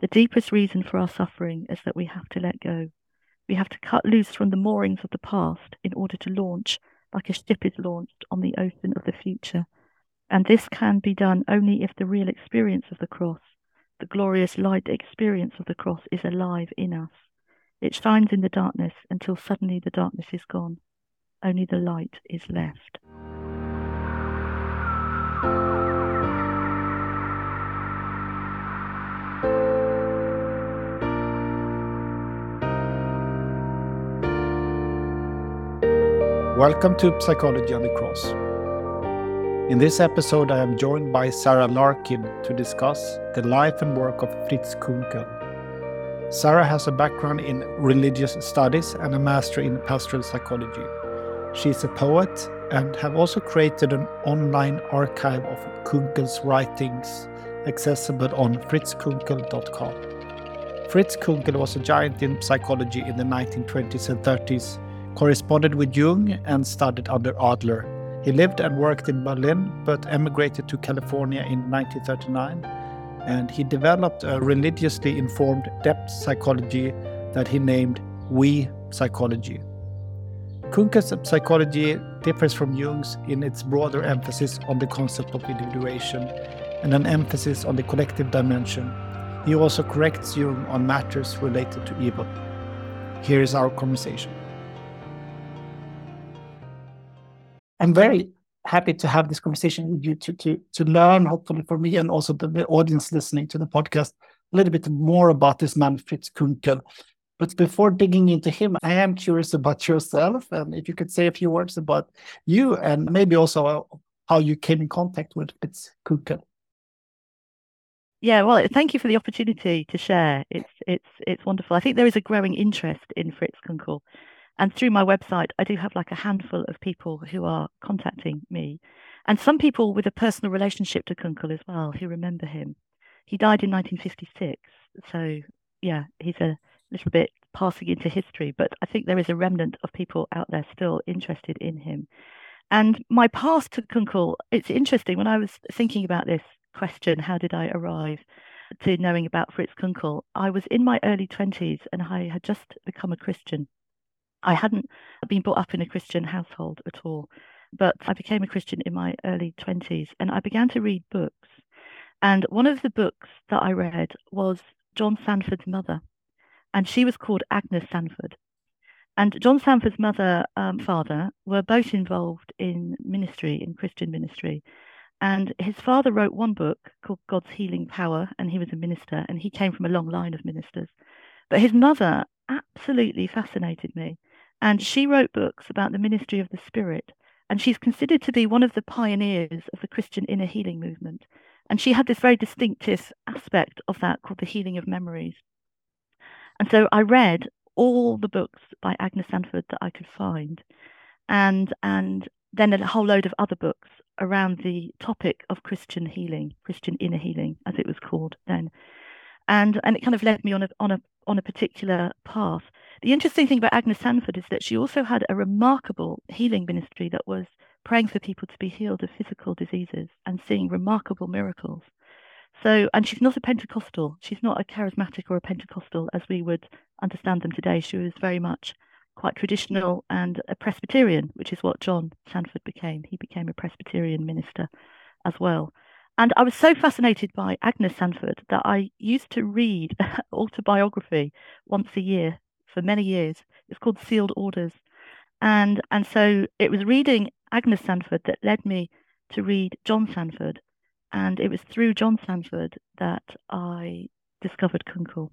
The deepest reason for our suffering is that we have to let go. We have to cut loose from the moorings of the past in order to launch like a ship is launched on the ocean of the future. And this can be done only if the real experience of the cross, the glorious light experience of the cross, is alive in us. It shines in the darkness until suddenly the darkness is gone. Only the light is left. Welcome to Psychology on the Cross. In this episode, I am joined by Sarah Larkin to discuss the life and work of Fritz Kunkel. Sarah has a background in religious studies and a master in pastoral psychology. She is a poet and have also created an online archive of Kunkel's writings accessible on fritzkunkel.com. Fritz Kunkel was a giant in psychology in the 1920s and 30s corresponded with Jung, and studied under Adler. He lived and worked in Berlin, but emigrated to California in 1939, and he developed a religiously informed depth psychology that he named We Psychology. Kunkel's psychology differs from Jung's in its broader emphasis on the concept of individuation and an emphasis on the collective dimension. He also corrects Jung on matters related to evil. Here is our conversation. I'm very happy to have this conversation with you to to to learn, hopefully for me and also the, the audience listening to the podcast, a little bit more about this man Fritz Kunkel. But before digging into him, I am curious about yourself, and if you could say a few words about you, and maybe also how you came in contact with Fritz Kunkel. Yeah, well, thank you for the opportunity to share. It's it's it's wonderful. I think there is a growing interest in Fritz Kunkel. And through my website, I do have like a handful of people who are contacting me, and some people with a personal relationship to Kunkel as well who remember him. He died in 1956, so yeah, he's a little bit passing into history, but I think there is a remnant of people out there still interested in him. And my path to Kunkel, it's interesting. When I was thinking about this question, how did I arrive to knowing about Fritz Kunkel? I was in my early 20s and I had just become a Christian. I hadn't been brought up in a Christian household at all, but I became a Christian in my early 20s and I began to read books. And one of the books that I read was John Sanford's mother, and she was called Agnes Sanford. And John Sanford's mother, um, father, were both involved in ministry, in Christian ministry. And his father wrote one book called God's Healing Power, and he was a minister, and he came from a long line of ministers. But his mother absolutely fascinated me. And she wrote books about the ministry of the Spirit. And she's considered to be one of the pioneers of the Christian inner healing movement. And she had this very distinctive aspect of that called the healing of memories. And so I read all the books by Agnes Sanford that I could find, and and then a whole load of other books around the topic of Christian healing, Christian inner healing, as it was called then. And and it kind of led me on a on a on a particular path. The interesting thing about Agnes Sanford is that she also had a remarkable healing ministry that was praying for people to be healed of physical diseases and seeing remarkable miracles. So, and she's not a Pentecostal. She's not a charismatic or a Pentecostal as we would understand them today. She was very much quite traditional and a Presbyterian, which is what John Sanford became. He became a Presbyterian minister as well. And I was so fascinated by Agnes Sanford that I used to read autobiography once a year for many years. It's called Sealed Orders. And and so it was reading Agnes Sanford that led me to read John Sanford. And it was through John Sanford that I discovered Kunkel.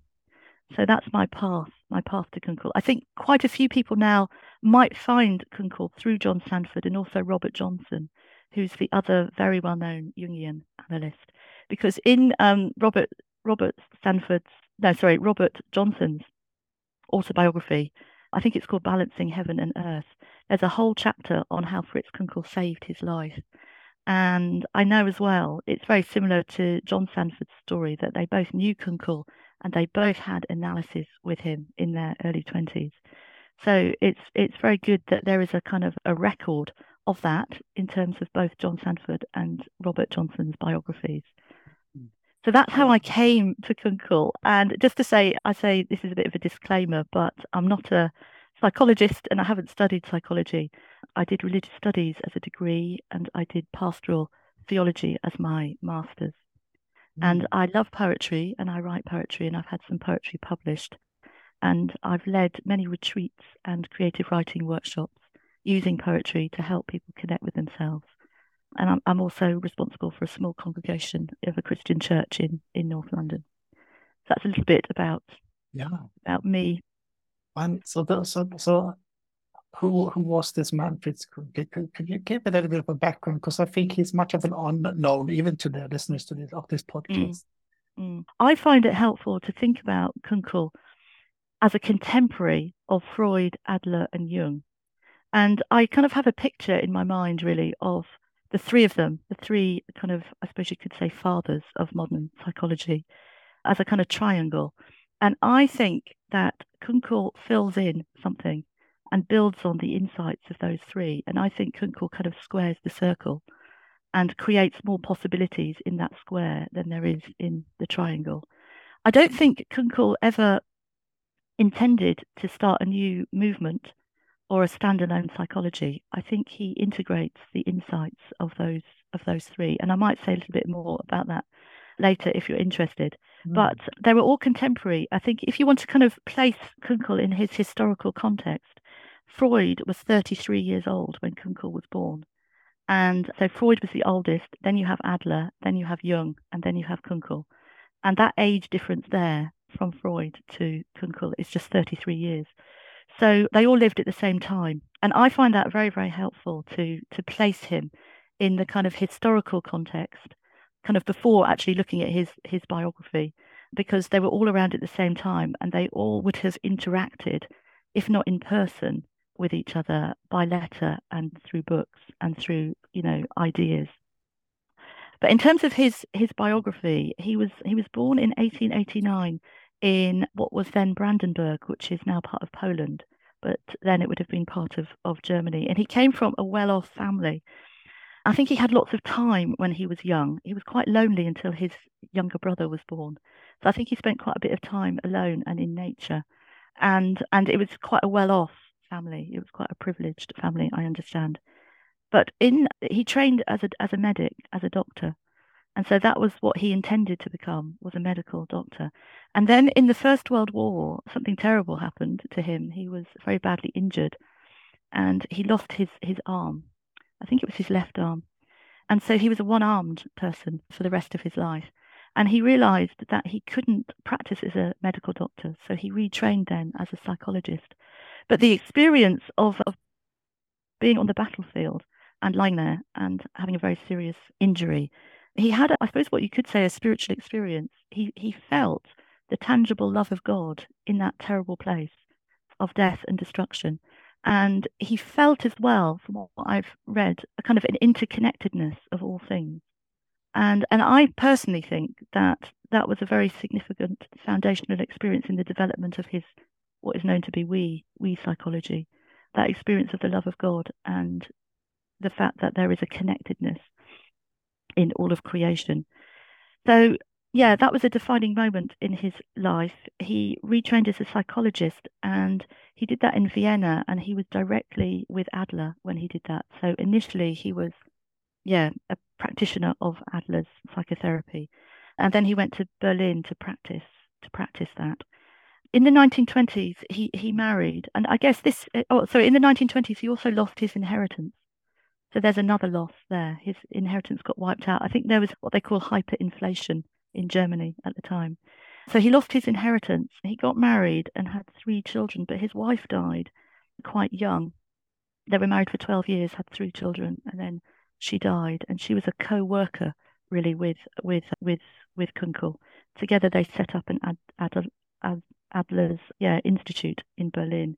So that's my path, my path to Kunkel. I think quite a few people now might find Kunkel through John Sanford and also Robert Johnson, who's the other very well-known Jungian analyst. Because in um, Robert Robert Sanford's no, sorry, Robert Johnson's autobiography. I think it's called Balancing Heaven and Earth. There's a whole chapter on how Fritz Kunkel saved his life. And I know as well, it's very similar to John Sanford's story that they both knew Kunkel and they both had analysis with him in their early 20s. So it's it's very good that there is a kind of a record of that in terms of both John Sanford and Robert Johnson's biographies. So that's how I came to Kunkel. And just to say, I say this is a bit of a disclaimer, but I'm not a psychologist and I haven't studied psychology. I did religious studies as a degree and I did pastoral theology as my master's. And mm. I love poetry and I write poetry and I've had some poetry published. And I've led many retreats and creative writing workshops using poetry to help people connect with themselves. And I'm, I'm also responsible for a small congregation of a Christian church in, in North London. So that's a little bit about yeah about me. And so, the, so, so who who was this man Fritz Could, could you give a little bit of a background? Because I think he's much of an unknown, even to the listeners to this, of this podcast. Mm. Mm. I find it helpful to think about Kunkel as a contemporary of Freud, Adler, and Jung. And I kind of have a picture in my mind, really, of the three of them, the three kind of, I suppose you could say, fathers of modern psychology, as a kind of triangle. And I think that Kunkel fills in something and builds on the insights of those three. And I think Kunkel kind of squares the circle and creates more possibilities in that square than there is in the triangle. I don't think Kunkel ever intended to start a new movement or a standalone psychology. I think he integrates the insights of those of those three. And I might say a little bit more about that later if you're interested. Mm. But they were all contemporary. I think if you want to kind of place Kunkel in his historical context, Freud was 33 years old when Kunkel was born. And so Freud was the oldest, then you have Adler, then you have Jung, and then you have Kunkel. And that age difference there from Freud to Kunkel is just 33 years. So they all lived at the same time. And I find that very, very helpful to to place him in the kind of historical context, kind of before actually looking at his his biography, because they were all around at the same time and they all would have interacted, if not in person, with each other by letter and through books and through you know ideas but in terms of his his biography he was he was born in 1889 in what was then Brandenburg which is now part of Poland but then it would have been part of of Germany and he came from a well-off family I think he had lots of time when he was young he was quite lonely until his younger brother was born so I think he spent quite a bit of time alone and in nature and and it was quite a well-off family. It was quite a privileged family, I understand. But in he trained as a as a medic, as a doctor. And so that was what he intended to become, was a medical doctor. And then in the First World War, something terrible happened to him. He was very badly injured and he lost his, his arm. I think it was his left arm. And so he was a one armed person for the rest of his life. And he realized that he couldn't practice as a medical doctor. So he retrained then as a psychologist. But the experience of, of being on the battlefield and lying there and having a very serious injury, he had, I suppose, what you could say a spiritual experience. He he felt the tangible love of God in that terrible place of death and destruction. And he felt as well, from what I've read, a kind of an interconnectedness of all things. And and I personally think that that was a very significant foundational experience in the development of his what is known to be we, we psychology, that experience of the love of God and the fact that there is a connectedness in all of creation. So, yeah, that was a defining moment in his life. He retrained as a psychologist and he did that in Vienna and he was directly with Adler when he did that. So initially he was, yeah, a practitioner of Adler's psychotherapy. And then he went to Berlin to practice to practice that in the 1920s, he, he married, and I guess this. Oh, sorry. In the 1920s, he also lost his inheritance. So there's another loss there. His inheritance got wiped out. I think there was what they call hyperinflation in Germany at the time. So he lost his inheritance. He got married and had three children, but his wife died quite young. They were married for 12 years, had three children, and then she died. And she was a co-worker, really, with with with with Kunkel. Together, they set up an ad, ad, ad, Adler's yeah institute in Berlin.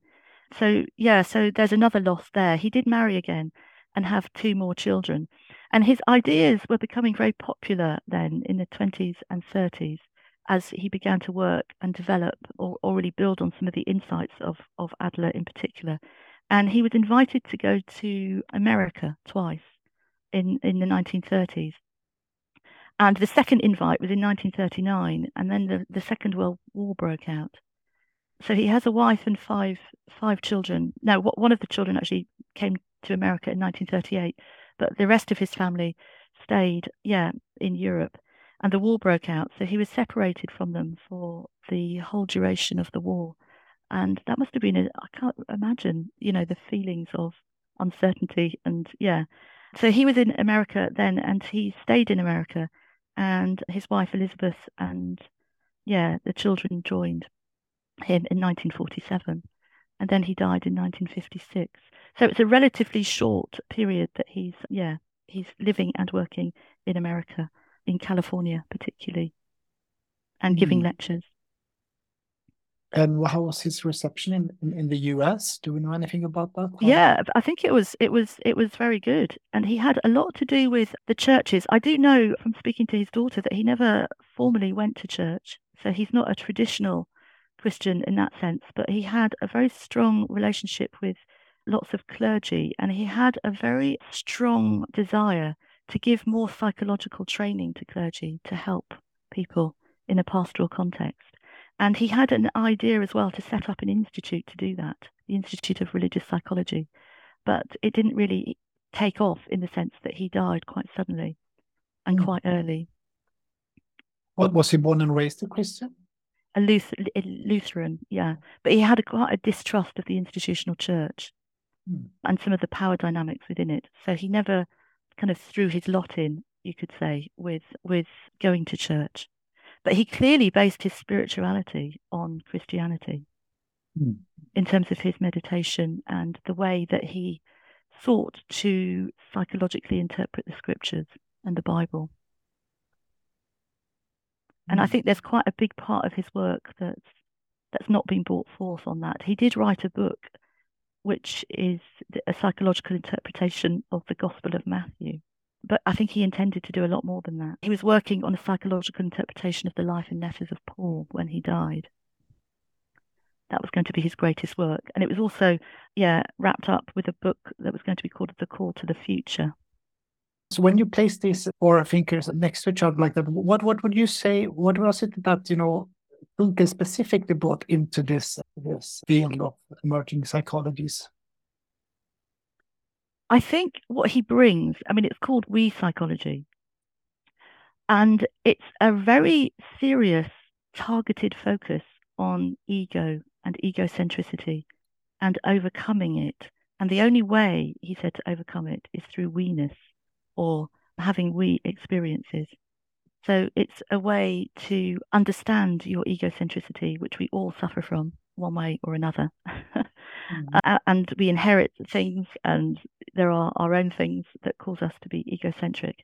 So yeah, so there's another loss there. He did marry again and have two more children, and his ideas were becoming very popular then in the 20s and 30s as he began to work and develop or already build on some of the insights of of Adler in particular. And he was invited to go to America twice in in the 1930s And the second invite was in 1939, and then the, the Second World War broke out. So he has a wife and five five children. Now, one of the children actually came to America in 1938, but the rest of his family stayed, yeah, in Europe. And the war broke out, so he was separated from them for the whole duration of the war. And that must have been, a, I can't imagine, you know, the feelings of uncertainty and, yeah. So he was in America then, and he stayed in America and his wife Elizabeth and yeah, the children joined him in 1947, and then he died in 1956. So it's a relatively short period that he's yeah he's living and working in America, in California particularly, and mm. giving lectures. And how was his reception in, in, in, the US? Do we know anything about that? Yeah, I think it was it was it was very good. And he had a lot to do with the churches. I do know from speaking to his daughter that he never formally went to church. So he's not a traditional Christian in that sense, but he had a very strong relationship with lots of clergy and he had a very strong desire to give more psychological training to clergy to help people in a pastoral context. And he had an idea as well to set up an institute to do that, the Institute of Religious Psychology. But it didn't really take off in the sense that he died quite suddenly and mm. quite early. What was he born and raised a Christian? A Lutheran, yeah. But he had a, quite a distrust of the institutional church mm. and some of the power dynamics within it. So he never kind of threw his lot in, you could say, with with going to church. But he clearly based his spirituality on Christianity mm. in terms of his meditation and the way that he sought to psychologically interpret the scriptures and the Bible. And I hmm. think there's quite a big part of his work that's that's not been brought forth on that. He did write a book which is a psychological interpretation of the Gospel of Matthew. But I think he intended to do a lot more than that. He was working on a psychological interpretation of the life and letters of Paul when he died. That was going to be his greatest work. And it was also, yeah, wrapped up with a book that was going to be called The Call to the Future. So when you place these four thinkers next to each other like that, what what would you say? What was it that you know Kunkel specifically brought into this this field of emerging psychologies? I think what he brings, I mean, it's called we psychology. And it's a very serious, targeted focus on ego and egocentricity and overcoming it. And the only way, he said, to overcome it is through we-ness or having we experiences. So it's a way to understand your egocentricity, which we all suffer from one way or another. mm. and we inherit things, and there are our own things that cause us to be egocentric.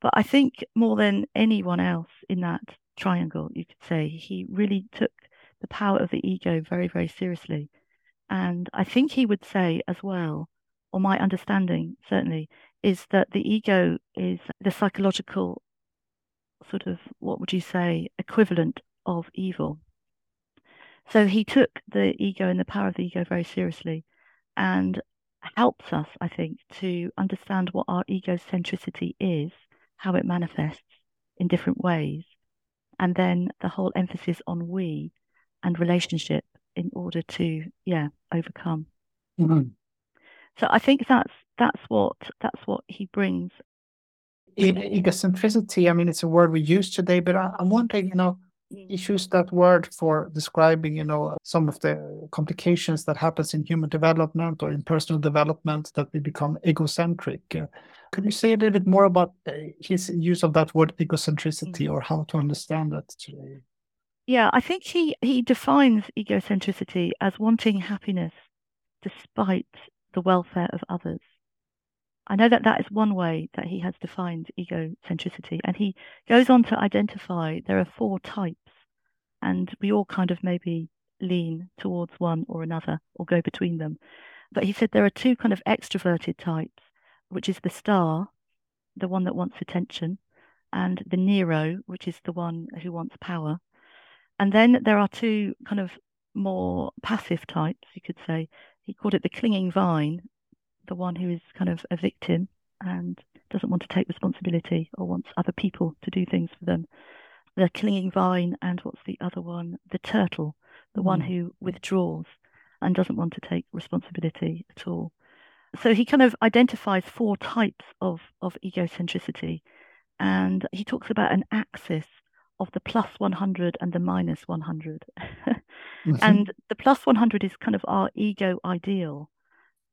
But I think more than anyone else in that triangle, you could say, he really took the power of the ego very, very seriously. And I think he would say as well, or my understanding certainly, is that the ego is the psychological sort of, what would you say, equivalent of evil. So he took the ego and the power of the ego very seriously and helps us, I think, to understand what our egocentricity is, how it manifests in different ways, and then the whole emphasis on we and relationship in order to, yeah, overcome. Mm-hmm. So I think that's that's what that's what he brings egocentricity, I mean, it's a word we use today, but I, am wondering, you know, you mm. use that word for describing, you know, some of the complications that happens in human development or in personal development that we become egocentric. Could you say a little bit more about uh, his use of that word egocentricity mm. or how to understand that today? Yeah, I think he, he defines egocentricity as wanting happiness despite the welfare of others. I know that that is one way that he has defined egocentricity. And he goes on to identify there are four types, and we all kind of maybe lean towards one or another or go between them. But he said there are two kind of extroverted types, which is the star, the one that wants attention, and the Nero, which is the one who wants power. And then there are two kind of more passive types, you could say. He called it the clinging vine the one who is kind of a victim and doesn't want to take responsibility or wants other people to do things for them. The clinging vine, and what's the other one? The turtle, the mm. one who withdraws and doesn't want to take responsibility at all. So he kind of identifies four types of, of egocentricity. And he talks about an axis of the plus 100 and the minus 100. mm-hmm. And the plus 100 is kind of our ego ideal,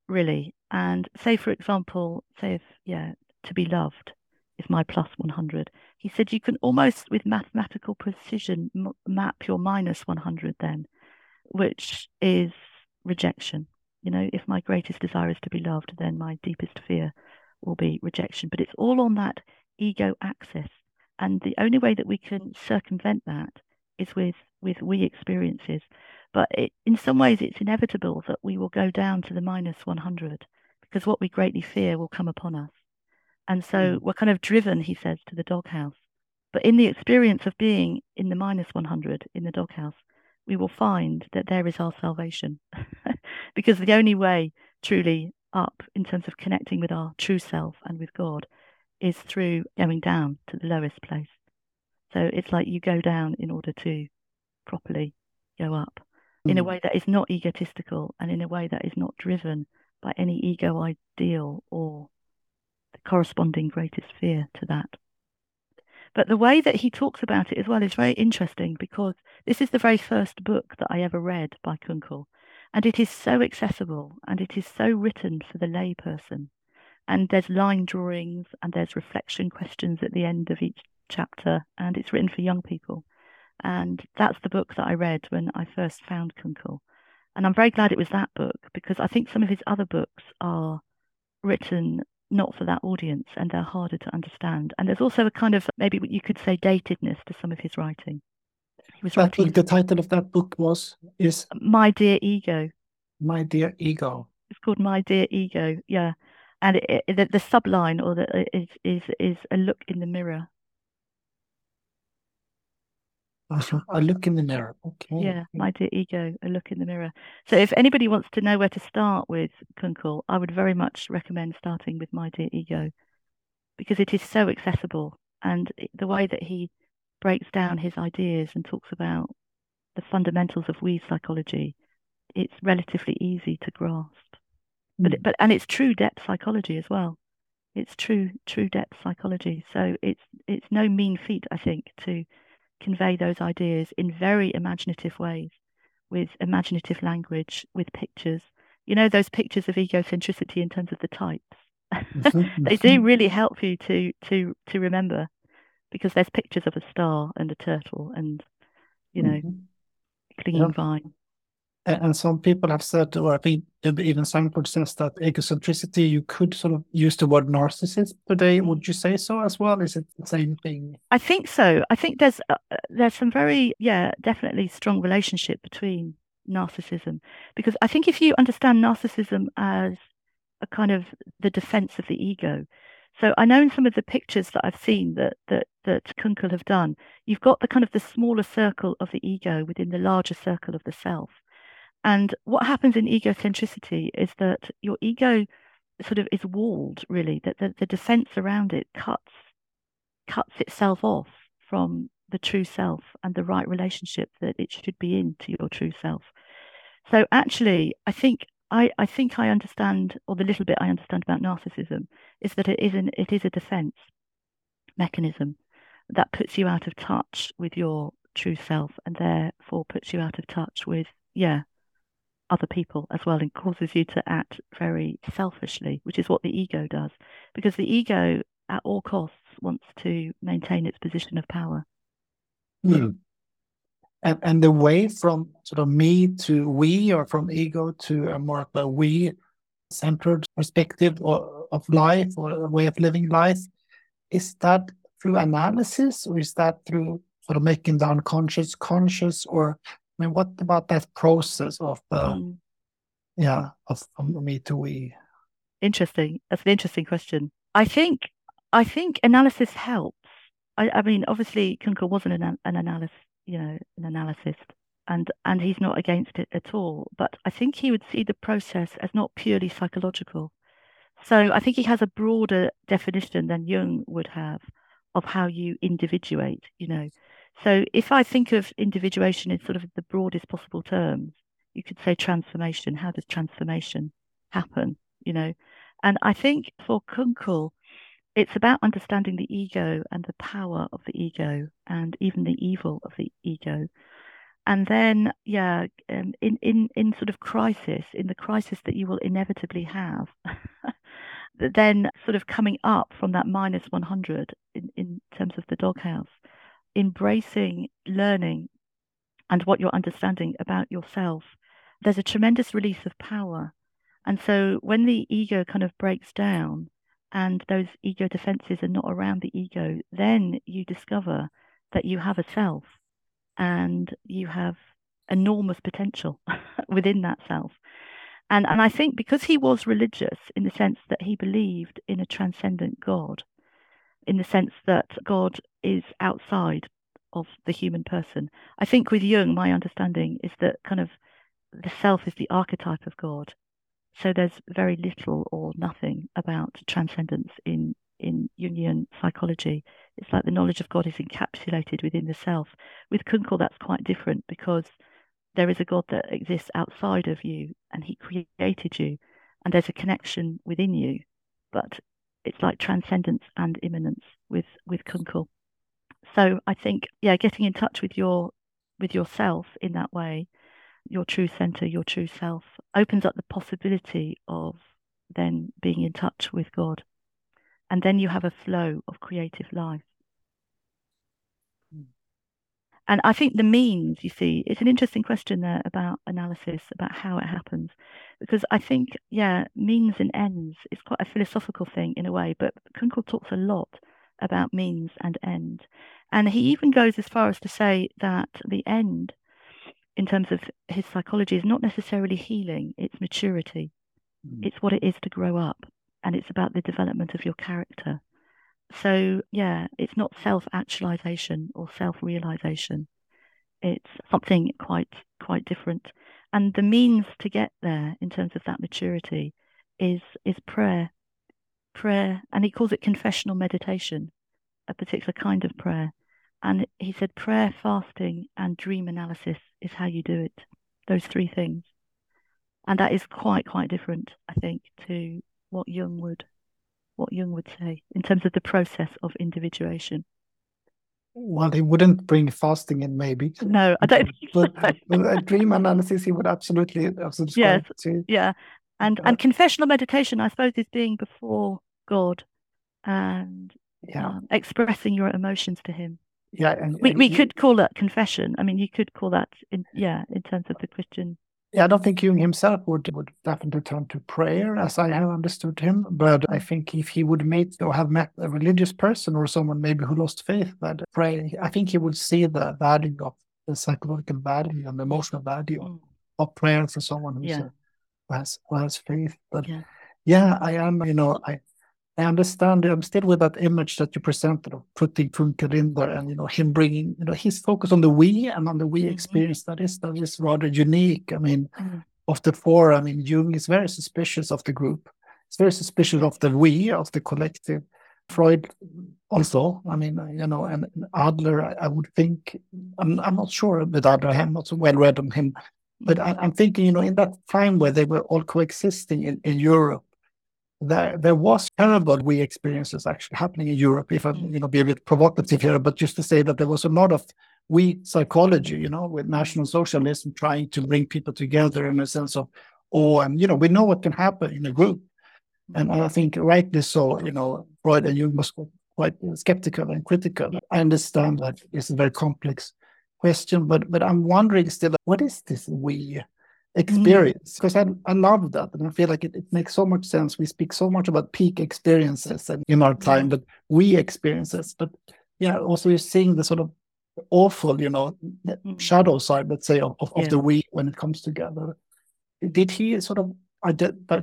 really. And say, for example, say if, yeah, to be loved is my plus 100. He said you can almost, with mathematical precision, m- map your minus 100 then, which is rejection. You know, if my greatest desire is to be loved, then my deepest fear will be rejection. But it's all on that ego axis. And the only way that we can circumvent that is with, with we experiences. But it, in some ways, it's inevitable that we will go down to the minus 100 because what we greatly fear will come upon us. And so mm. we're kind of driven, he says, to the doghouse. But in the experience of being in the minus 100 in the doghouse, we will find that there is our salvation. because the only way truly up in terms of connecting with our true self and with God is through going down to the lowest place. So it's like you go down in order to properly go up mm. in a hmm. way that is not egotistical and in a way that is not driven by any ego ideal or the corresponding greatest fear to that. But the way that he talks about it as well is very interesting because this is the very first book that I ever read by Kunkel. And it is so accessible and it is so written for the layperson. And there's line drawings and there's reflection questions at the end of each chapter. And it's written for young people. And that's the book that I read when I first found Kunkel. And I'm very glad it was that book because I think some of his other books are written not for that audience and they're harder to understand. And there's also a kind of maybe you could say datedness to some of his writing. He was that writing, the title of that book was is My Dear Ego. My Dear Ego. It's called My Dear Ego, yeah. And it, it, the, the subline or the is is is a look in the mirror. A look in the mirror. Okay. Yeah, my dear ego, a look in the mirror. So if anybody wants to know where to start with Kunkel, I would very much recommend starting with my dear ego because it is so accessible and the way that he breaks down his ideas and talks about the fundamentals of we psychology, it's relatively easy to grasp. Mm. But but and it's true depth psychology as well. It's true true depth psychology. So it's it's no mean feat, I think, to convey those ideas in very imaginative ways, with imaginative language, with pictures. You know, those pictures of egocentricity in terms of the types. Mm-hmm, they do mm-hmm. really help you to to to remember because there's pictures of a star and a turtle and you know mm-hmm. clinging yeah. vine and some people have said, or I think even Sanford says that egocentricity, you could sort of use the word narcissist today. Would you say so as well? Is it the same thing? I think so. I think there's uh, there's some very yeah definitely strong relationship between narcissism because I think if you understand narcissism as a kind of the defense of the ego. So I know in some of the pictures that I've seen that that that Kunkel have done, you've got the kind of the smaller circle of the ego within the larger circle of the self. And what happens in egocentricity is that your ego sort of is walled, really, that the, the defense around it cuts cuts itself off from the true self and the right relationship that it should be in to your true self. So actually, I think I, I think I understand, or the little bit I understand about narcissism, is that it is an it is a defense mechanism that puts you out of touch with your true self and therefore puts you out of touch with yeah other people as well and causes you to act very selfishly, which is what the ego does. Because the ego, at all costs, wants to maintain its position of power. Mm. And, and the way from sort of me to we, or from ego to a more of a we centered perspective or, of life or a way of living life, is that through analysis or is that through sort of making the unconscious conscious or I mean, what about that process of, uh, mm. yeah, of, of me to we? Interesting. That's an interesting question. I think, I think analysis helps. I, I mean, obviously, Kunkel wasn't an, an analyst, you know, an analyst, and and he's not against it at all. But I think he would see the process as not purely psychological. So I think he has a broader definition than Jung would have of how you individuate, you know. So if I think of individuation in sort of the broadest possible terms, you could say transformation. How does transformation happen? You know, and I think for Kunkel, it's about understanding the ego and the power of the ego and even the evil of the ego. And then, yeah, um, in, in, in sort of crisis, in the crisis that you will inevitably have, then sort of coming up from that minus 100 in, in terms of the doghouse, embracing learning and what you're understanding about yourself, there's a tremendous release of power. And so when the ego kind of breaks down, and those ego defenses are not around the ego, then you discover that you have a self and you have enormous potential within that self. And, and I think because he was religious in the sense that he believed in a transcendent God, in the sense that God is outside of the human person, I think with Jung, my understanding is that kind of the self is the archetype of God so there's very little or nothing about transcendence in in Jungian psychology. It's like the knowledge of God is encapsulated within the self. With Kunkel, that's quite different because there is a God that exists outside of you and he created you, and there's a connection within you. But it's like transcendence and immanence with, with Kunkel. So I think, yeah, getting in touch with your with yourself in that way your true center, your true self, opens up the possibility of then being in touch with God. And then you have a flow of creative life. And I think the means, you see, it's an interesting question there about analysis, about how it happens. Because I think, yeah, means and ends is quite a philosophical thing in a way, but Kunkel talks a lot about means and end. And he even goes as far as to say that the end in terms of his psychology is not necessarily healing, it's maturity. Mm. It's what it is to grow up, and it's about the development of your character. So, yeah, it's not self actualization or self realization. It's something quite quite different. And the means to get there in terms of that maturity is is prayer. Prayer and he calls it confessional meditation, a particular kind of prayer. And he said prayer, fasting, and dream analysis is how you do it. Those three things. And that is quite, quite different, I think, to what Jung would what Jung would say in terms of the process of individuation. Well, he wouldn't bring fasting in, maybe. No, I don't. but, but dream analysis, he would absolutely subscribe yes, to. Yeah, and and confessional meditation, I suppose, is being before God and yeah. Um, expressing your emotions to Him yeah and, we, we could call that confession i mean you could call that in yeah in terms of the christian i don't think jung himself would would definitely turn to prayer as i have understood him but i think if he would meet or have met a religious person or someone maybe who lost faith that pray i think he would see the value of the psychological value and the emotional value mm. of prayer for someone who's yeah. a, who has who has faith but yeah. yeah i am you know i I understand. I'm still with that image that you presented of putting Kunkel in there, and you know him bringing, you know, his focus on the we and on the we mm-hmm. experience. That is that is rather unique. I mean, mm-hmm. of the four, I mean, Jung is very suspicious of the group. He's very suspicious of the we, of the collective. Freud also. I mean, you know, and Adler. I, I would think. I'm I'm not sure with Adler. I'm not so well read on him, but I, am thinking, you know, in that time where they were all coexisting in, in Europe there there was terrible we experiences actually happening in Europe. If I you know be a bit provocative here, but just to say that there was a lot of we psychology, you know, with National Socialism trying to bring people together in a sense of oh, and you know we know what can happen in a group, and I think rightly so. You know, Freud and Jung was quite skeptical and critical. I understand that it's a very complex question, but but I'm wondering still, what is this we? Experience because mm. I, I love that and I feel like it, it makes so much sense. We speak so much about peak experiences and in our time, but we experiences. But yeah, also you're seeing the sort of awful, you know, mm. shadow side, let's say, of, of, yeah. of the we when it comes together. Did he sort of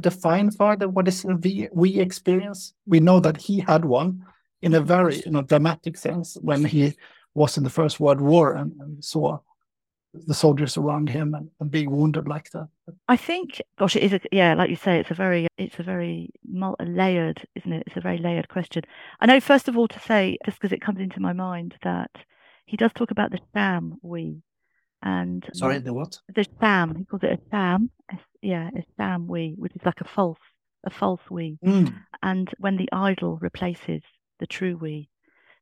define further what is the we experience? We know that he had one in a very you know dramatic sense when he was in the First World War and, and saw the soldiers around him and, and being wounded like that. I think, gosh, it is a yeah, like you say, it's a very it's a very multi-layered, isn't it? It's a very layered question. I know first of all to say, just because it comes into my mind, that he does talk about the sham we, and sorry, the what? The sham. He calls it a sham. Yeah, a sham we, which is like a false a false we, mm. and when the idol replaces the true we.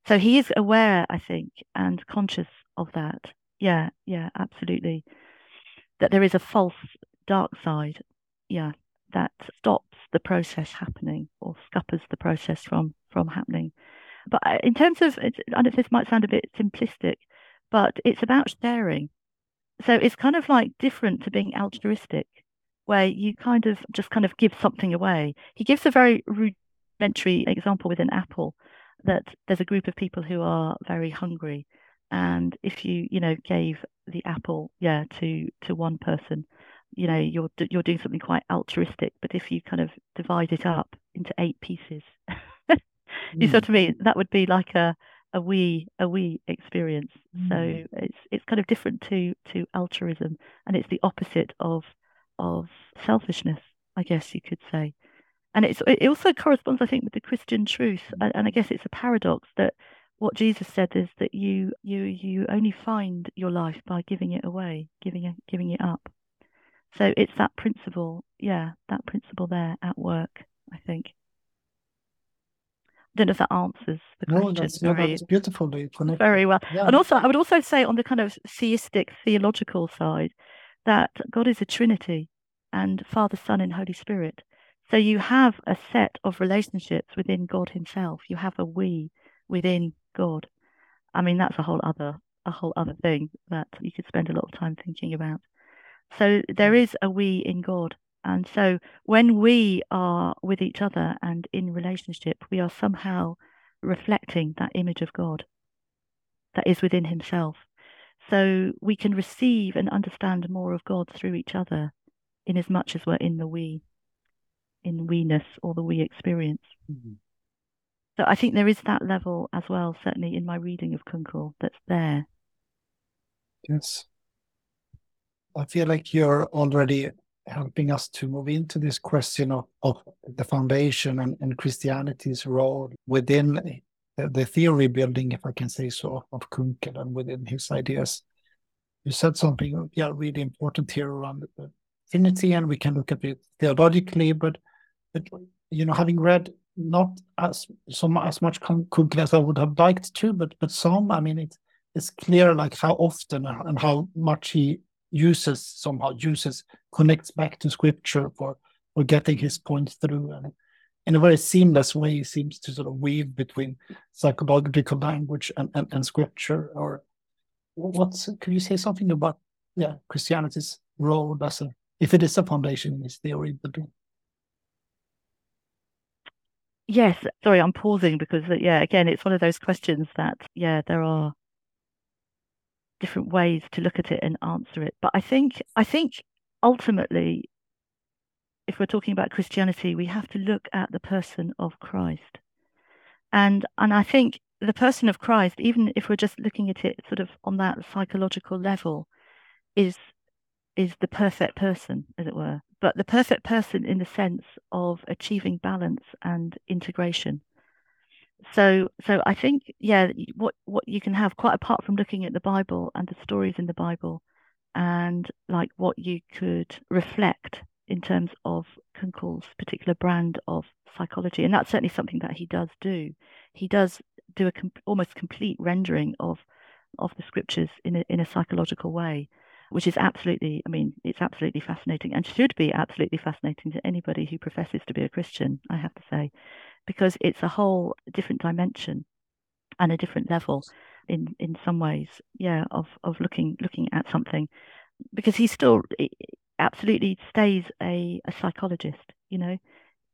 So he is aware, I think, and conscious of that. Yeah, yeah, absolutely. That there is a false dark side, yeah, that stops the process happening or scuppers the process from from happening. But uh, in terms of, I don't know this might sound a bit simplistic, but it's about sharing. So it's kind of like different to being altruistic where you kind of just kind of give something away. He gives a very rudimentary example with an apple that there's a group of people who are very hungry and if you you know gave the apple yeah to to one person you know you're you're doing something quite altruistic but if you kind of divide it up into eight pieces you mm. said to me that would be like a a we a we experience mm. so it's it's kind of different to to altruism and it's the opposite of of selfishness, I guess you could say. And it's, it also corresponds, I think, with the Christian truth. And, and I guess it's a paradox that what Jesus said is that you you you only find your life by giving it away, giving it giving it up. So it's that principle, yeah, that principle there at work, I think. I don't know if that answers the no, question. That's, very, that's beautifully connected. Very well. Yeah. And also, I would also say on the kind of theistic, theological side, that God is a Trinity and Father, Son, and Holy Spirit. So you have a set of relationships within God Himself. You have a we within God. I mean, that's a whole other a whole other thing that you could spend a lot of time thinking about. So there is a we in God. And so when we are with each other and in relationship, we are somehow reflecting that image of God that is within Himself. So we can receive and understand more of God through each other, in as much as we're in the we, in we-ness or the we experience. Mm-hmm. So I think there is that level as well, certainly in my reading of Kunkel, that's there. Yes. I feel like you're already helping us to move into this question of, of the foundation and, and Christianity's role within the theory building, if I can say so, of Kunkel and within his ideas. You said something, yeah, really important here around the Trinity, and we can look at it theologically, but, but you know, having read not as so as much Kunkel as I would have liked to, but but some, I mean, it, it's clear like how often and how much he uses somehow uses connects back to scripture for for getting his point through. And in a very seamless way he seems to sort of weave between psychological language and, and, and scripture. Or what's could you say something about yeah christianity's role as a if it is a foundation in his theory but yes sorry i'm pausing because uh, yeah again it's one of those questions that yeah there are different ways to look at it and answer it but i think i think ultimately if we're talking about Christianity, we have to look at the person of Christ. And and I think the person of Christ, even if we're just looking at it sort of on that psychological level, is is the perfect person, as it were. But the perfect person in the sense of achieving balance and integration. So so I think, yeah, what what you can have quite apart from looking at the Bible and the stories in the Bible and like what you could reflect in terms of Kunkel's particular brand of psychology, and that's certainly something that he does do. He does do a almost complete rendering of of the scriptures in a, in a psychological way, which is absolutely, I mean, it's absolutely fascinating and should be absolutely fascinating to anybody who professes to be a Christian. I have to say, because it's a whole different dimension and a different level in in some ways, yeah, of of looking looking at something because he still absolutely stays a, a psychologist, you know.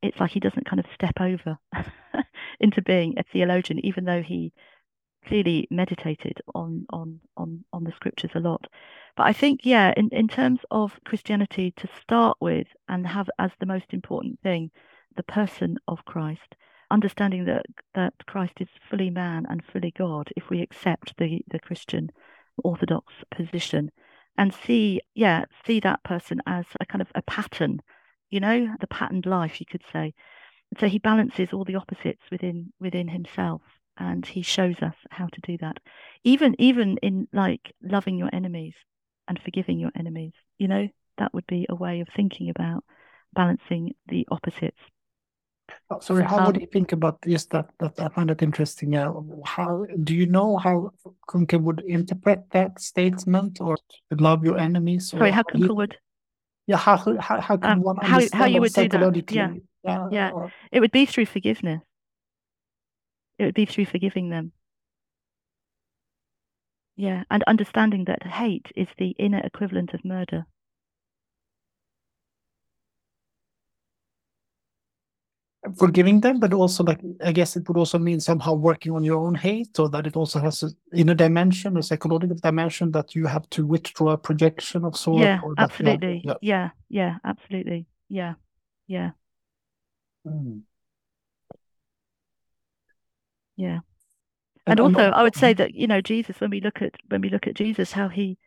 It's like he doesn't kind of step over into being a theologian, even though he clearly meditated on on on on the scriptures a lot. But I think, yeah, in, in terms of Christianity to start with and have as the most important thing the person of Christ, understanding that that Christ is fully man and fully God, if we accept the, the Christian Orthodox position, and see, yeah, see that person as a kind of a pattern, you know, the patterned life, you could say. So he balances all the opposites within within himself and he shows us how to do that. Even even in like loving your enemies and forgiving your enemies, you know, that would be a way of thinking about balancing the opposites. Oh, sorry, how um, would you think about this? That that I find that interesting. Uh, how do you know how Kunkel would interpret that statement, or love your enemies? Sorry, how Kunkel would? Yeah, how how how can um, one how, how you would do that? Yeah, yeah, yeah. Or... It would be through forgiveness. It would be through forgiving them. Yeah, and understanding that hate is the inner equivalent of murder. forgiving them, but also like I guess it would also mean somehow working on your own hate, or that it also has a inner dimension, a psychological dimension that you have to withdraw a projection of sort. Yeah, absolutely. yeah. yeah, yeah, absolutely. Yeah, yeah. Mm. Yeah. And, and also, I would say mm-hmm. that you know Jesus. When we look at when we look at Jesus, how he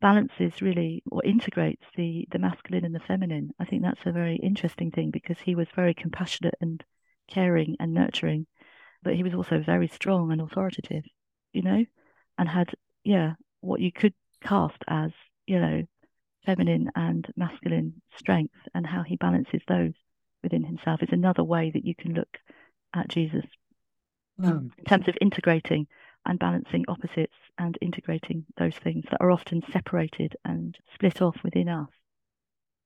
balances really or integrates the the masculine and the feminine. I think that's a very interesting thing because he was very compassionate and caring and nurturing, but he was also very strong and authoritative, you know, and had yeah what you could cast as you know feminine and masculine strength and how he balances those within himself is another way that you can look at Jesus mm. in terms of integrating and balancing opposites and integrating those things that are often separated and split off within us.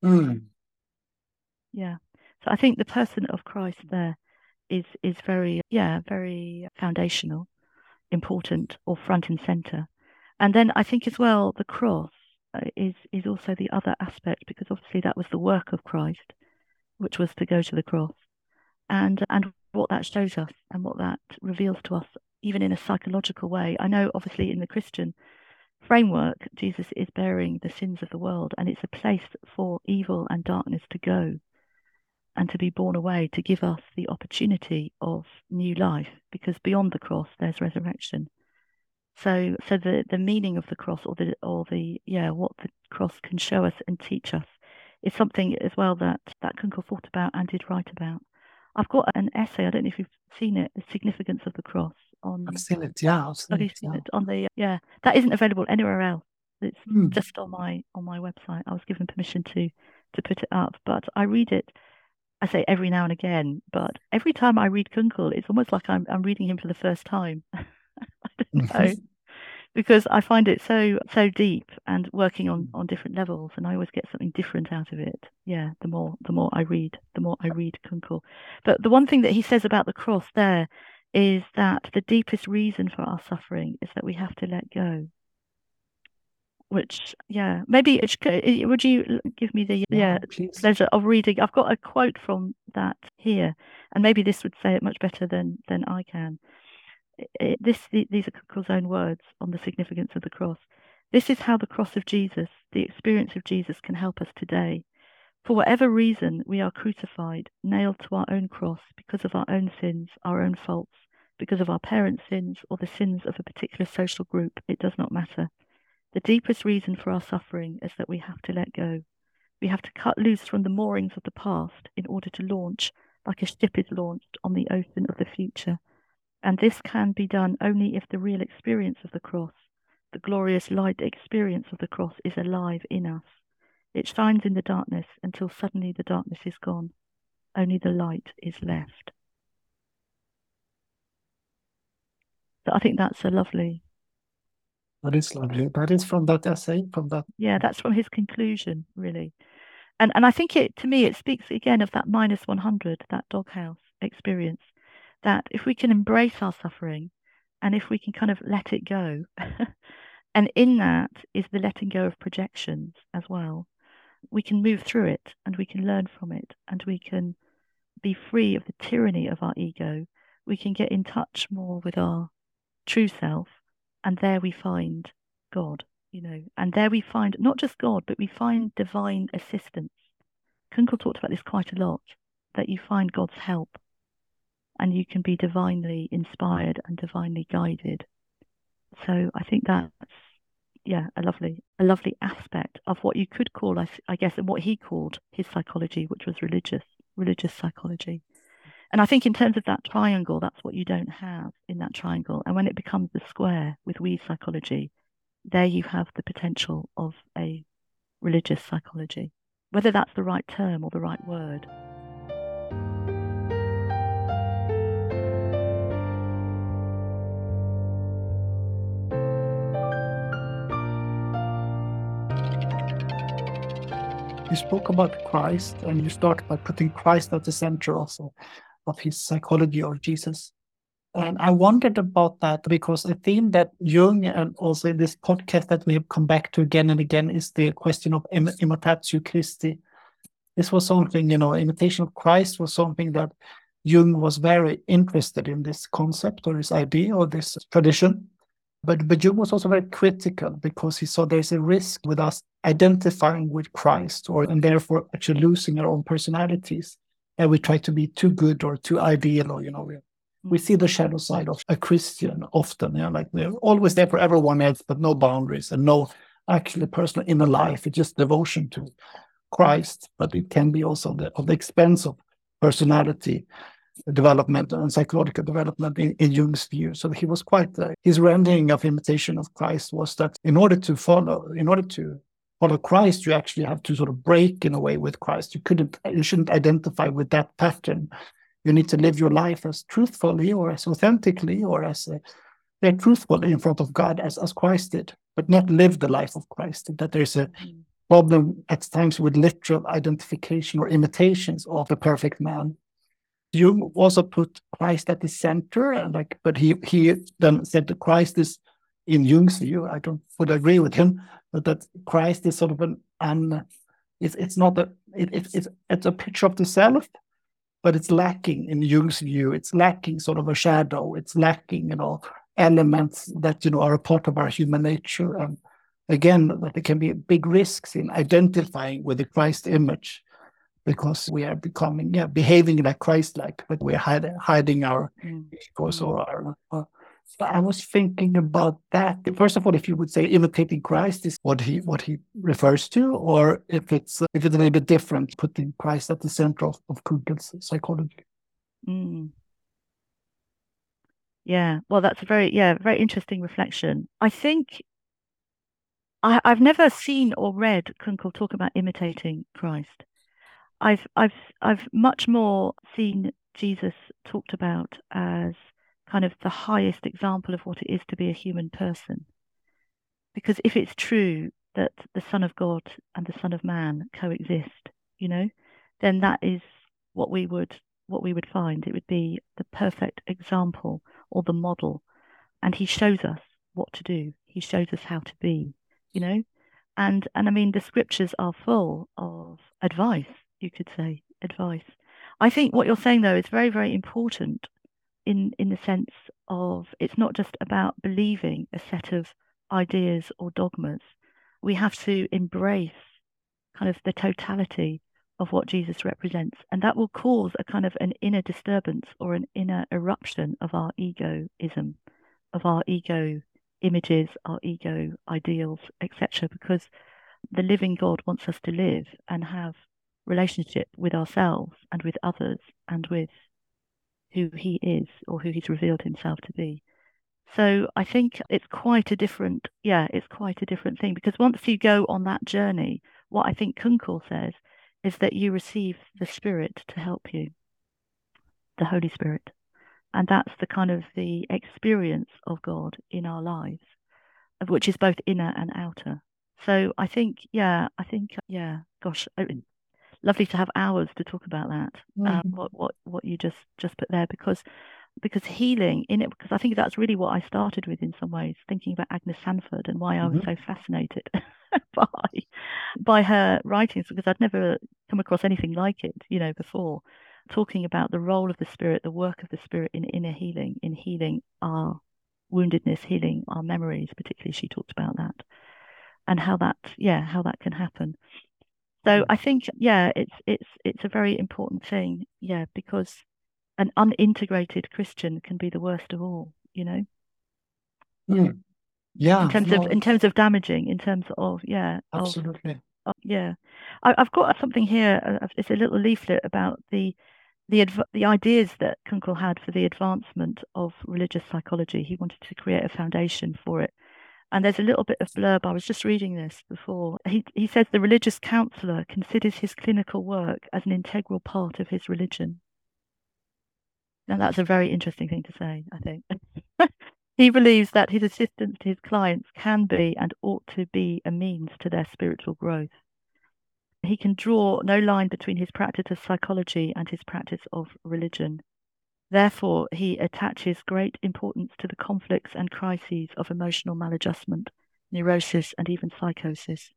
Mm. Yeah. So I think the person of Christ there is is very yeah very foundational, important or front and center, and then I think as well the cross uh, is is also the other aspect because obviously that was the work of Christ, which was to go to the cross, and and what that shows us and what that reveals to us even in a psychological way. I know, obviously, in the Christian framework, Jesus is bearing the sins of the world, and it's a place for evil and darkness to go and to be borne away to give us the opportunity of new life, because beyond the cross, there's resurrection. So, so the, the meaning of the cross, or the or the yeah, what the cross can show us and teach us, is something as well that that Kunkel thought about and did write about. I've got an essay. I don't know if you've seen it, "The Significance of the Cross," on. I've seen it. Yeah, I've seen, it, yeah. it, on the yeah. That isn't available anywhere else. It's mm. just on my on my website. I was given permission to to put it up, but I read it. I say every now and again, but every time I read Kunkel, it's almost like I'm I'm reading him for the first time. I don't know. Because I find it so so deep and working on on different levels, and I always get something different out of it. Yeah, the more the more I read, the more I read Kunkel. But the one thing that he says about the cross there is that the deepest reason for our suffering is that we have to let go. Which, yeah, maybe would you give me the yeah, yeah pleasure of reading? I've got a quote from that here, and maybe this would say it much better than than I can. It, this these are Kunkel's own words on the significance of the cross. This is how the cross of Jesus, the experience of Jesus, can help us today. For whatever reason, we are crucified, nailed to our own cross because of our own sins, our own faults, because of our parents' sins or the sins of a particular social group. It does not matter. The deepest reason for our suffering is that we have to let go. We have to cut loose from the moorings of the past in order to launch, like a ship is launched, on the ocean of the future. And this can be done only if the real experience of the cross, the glorious light experience of the cross, is alive in us. It shines in the darkness until suddenly the darkness is gone. Only the light is left. So I think that's a lovely. That is lovely. That is from that essay, from that. Yeah, that's from his conclusion, really. And and I think it to me it speaks again of that minus one hundred, that doghouse experience. That if we can embrace our suffering, and if we can kind of let it go, and in that is the letting go of projections as well we can move through it and we can learn from it and we can be free of the tyranny of our ego. We can get in touch more with our true self, and there we find God, you know, and there we find not just God, but we find divine assistance. Kunkel talked about this quite a lot that you find God's help and you can be divinely inspired and divinely guided. So I think that's yeah, a lovely, a lovely aspect of what you could call, I, I guess, and what he called his psychology, which was religious, religious psychology. And I think in terms of that triangle, that's what you don't have in that triangle. And when it becomes the square with we psychology, there you have the potential of a religious psychology, whether that's the right term or the right word. You spoke about Christ and you start by putting Christ at the center also of his psychology or Jesus. And I wondered about that because a theme that Jung and also in this podcast that we have come back to again and again is the question of Im- imitatio Christi. This was something, you know, imitation of Christ was something that Jung was very interested in this concept or this idea or this tradition. But, Jung was also very critical because he saw there's a risk with us identifying with Christ or and therefore actually losing our own personalities. And we try to be too good or too ideal or, you know, we, we mm. see the shadow side of a Christian often, you know, like they're always there for everyone else, but no boundaries and no actually personal inner life. It's just devotion to Christ, but it can be also the, of the expense of personality development and psychological development in, in Jung's view. So he was quite uh, his rendering of imitation of Christ was that in order to follow, in order to follow Christ, you actually have to sort of break in a way with Christ. You couldn't, you shouldn't identify with that pattern. You need to live your life as truthfully or as authentically or as uh, they're truthfully in front of God as, as Christ did, but not live the life of Christ. That there's a mm. problem at times with literal identification or imitations of the perfect man Jung also put Christ at the center, and like, but he he then said that Christ is, in Jung's view, I don't would agree with him, but that Christ is sort of an, an it's it's not a it, it, it's it's a picture of the self, but it's lacking in Jung's view. It's lacking sort of a shadow. It's lacking, you know, elements that you know are a part of our human nature, and again, that there can be big risks in identifying with the Christ image because we are becoming, yeah, behaving like Christ-like, but we're hiding, hiding our mm. egos or our. Uh, so I was thinking about that. First of all, if you would say imitating Christ is what he what he refers to, or if it's uh, if it's a little bit different, putting Christ at the center of, of Kunkel's psychology. Mm. Yeah, well, that's a very yeah very interesting reflection. I think I, I've never seen or read Kunkel talk about imitating Christ. I've I've I've much more seen Jesus talked about as kind of the highest example of what it is to be a human person. Because if it's true that the Son of God and the Son of Man coexist, you know, then that is what we would what we would find. It would be the perfect example or the model. And he shows us what to do. He shows us how to be, you know? And and I mean the scriptures are full of advice you could say, advice. I think what you're saying though is very, very important in in the sense of it's not just about believing a set of ideas or dogmas. We have to embrace kind of the totality of what Jesus represents, and that will cause a kind of an inner disturbance or an inner eruption of our egoism, of our ego images, our ego ideals, etc. Because the living God wants us to live and have relationship with ourselves and with others and with who he is or who he's revealed himself to be. So I think it's quite a different, yeah, it's quite a different thing because once you go on that journey, what I think Kunkel says is that you receive the Spirit to help you, the Holy Spirit. And that's the kind of the experience of God in our lives, which is both inner and outer. So I think, yeah, I think, yeah, gosh, lovely to have hours to talk about that. Um, mm-hmm. Um, what what what you just just put there because because healing in it because I think that's really what I started with in some ways thinking about Agnes Sanford and why I was mm-hmm. so fascinated by by her writings because I'd never come across anything like it you know before talking about the role of the spirit the work of the spirit in inner healing in healing our woundedness healing our memories particularly she talked about that and how that yeah how that can happen so I think, yeah, it's it's it's a very important thing, yeah, because an unintegrated Christian can be the worst of all, you know. Mm. Yeah, in terms no, of in terms of damaging, in terms of yeah, absolutely. of yeah. I, I've got something here. uh, It's a little leaflet about the the adv- the ideas that Kunkel had for the advancement of religious psychology. He wanted to create a foundation for it. And there's a little bit of blurb. I was just reading this before. He he says the religious counselor considers his clinical work as an integral part of his religion. Now that's a very interesting thing to say, I think. he believes that his assistance to his clients can be and ought to be a means to their spiritual growth. He can draw no line between his practice of psychology and his practice of religion. Therefore, he attaches great importance to the conflicts and crises of emotional maladjustment, neurosis, and even psychosis.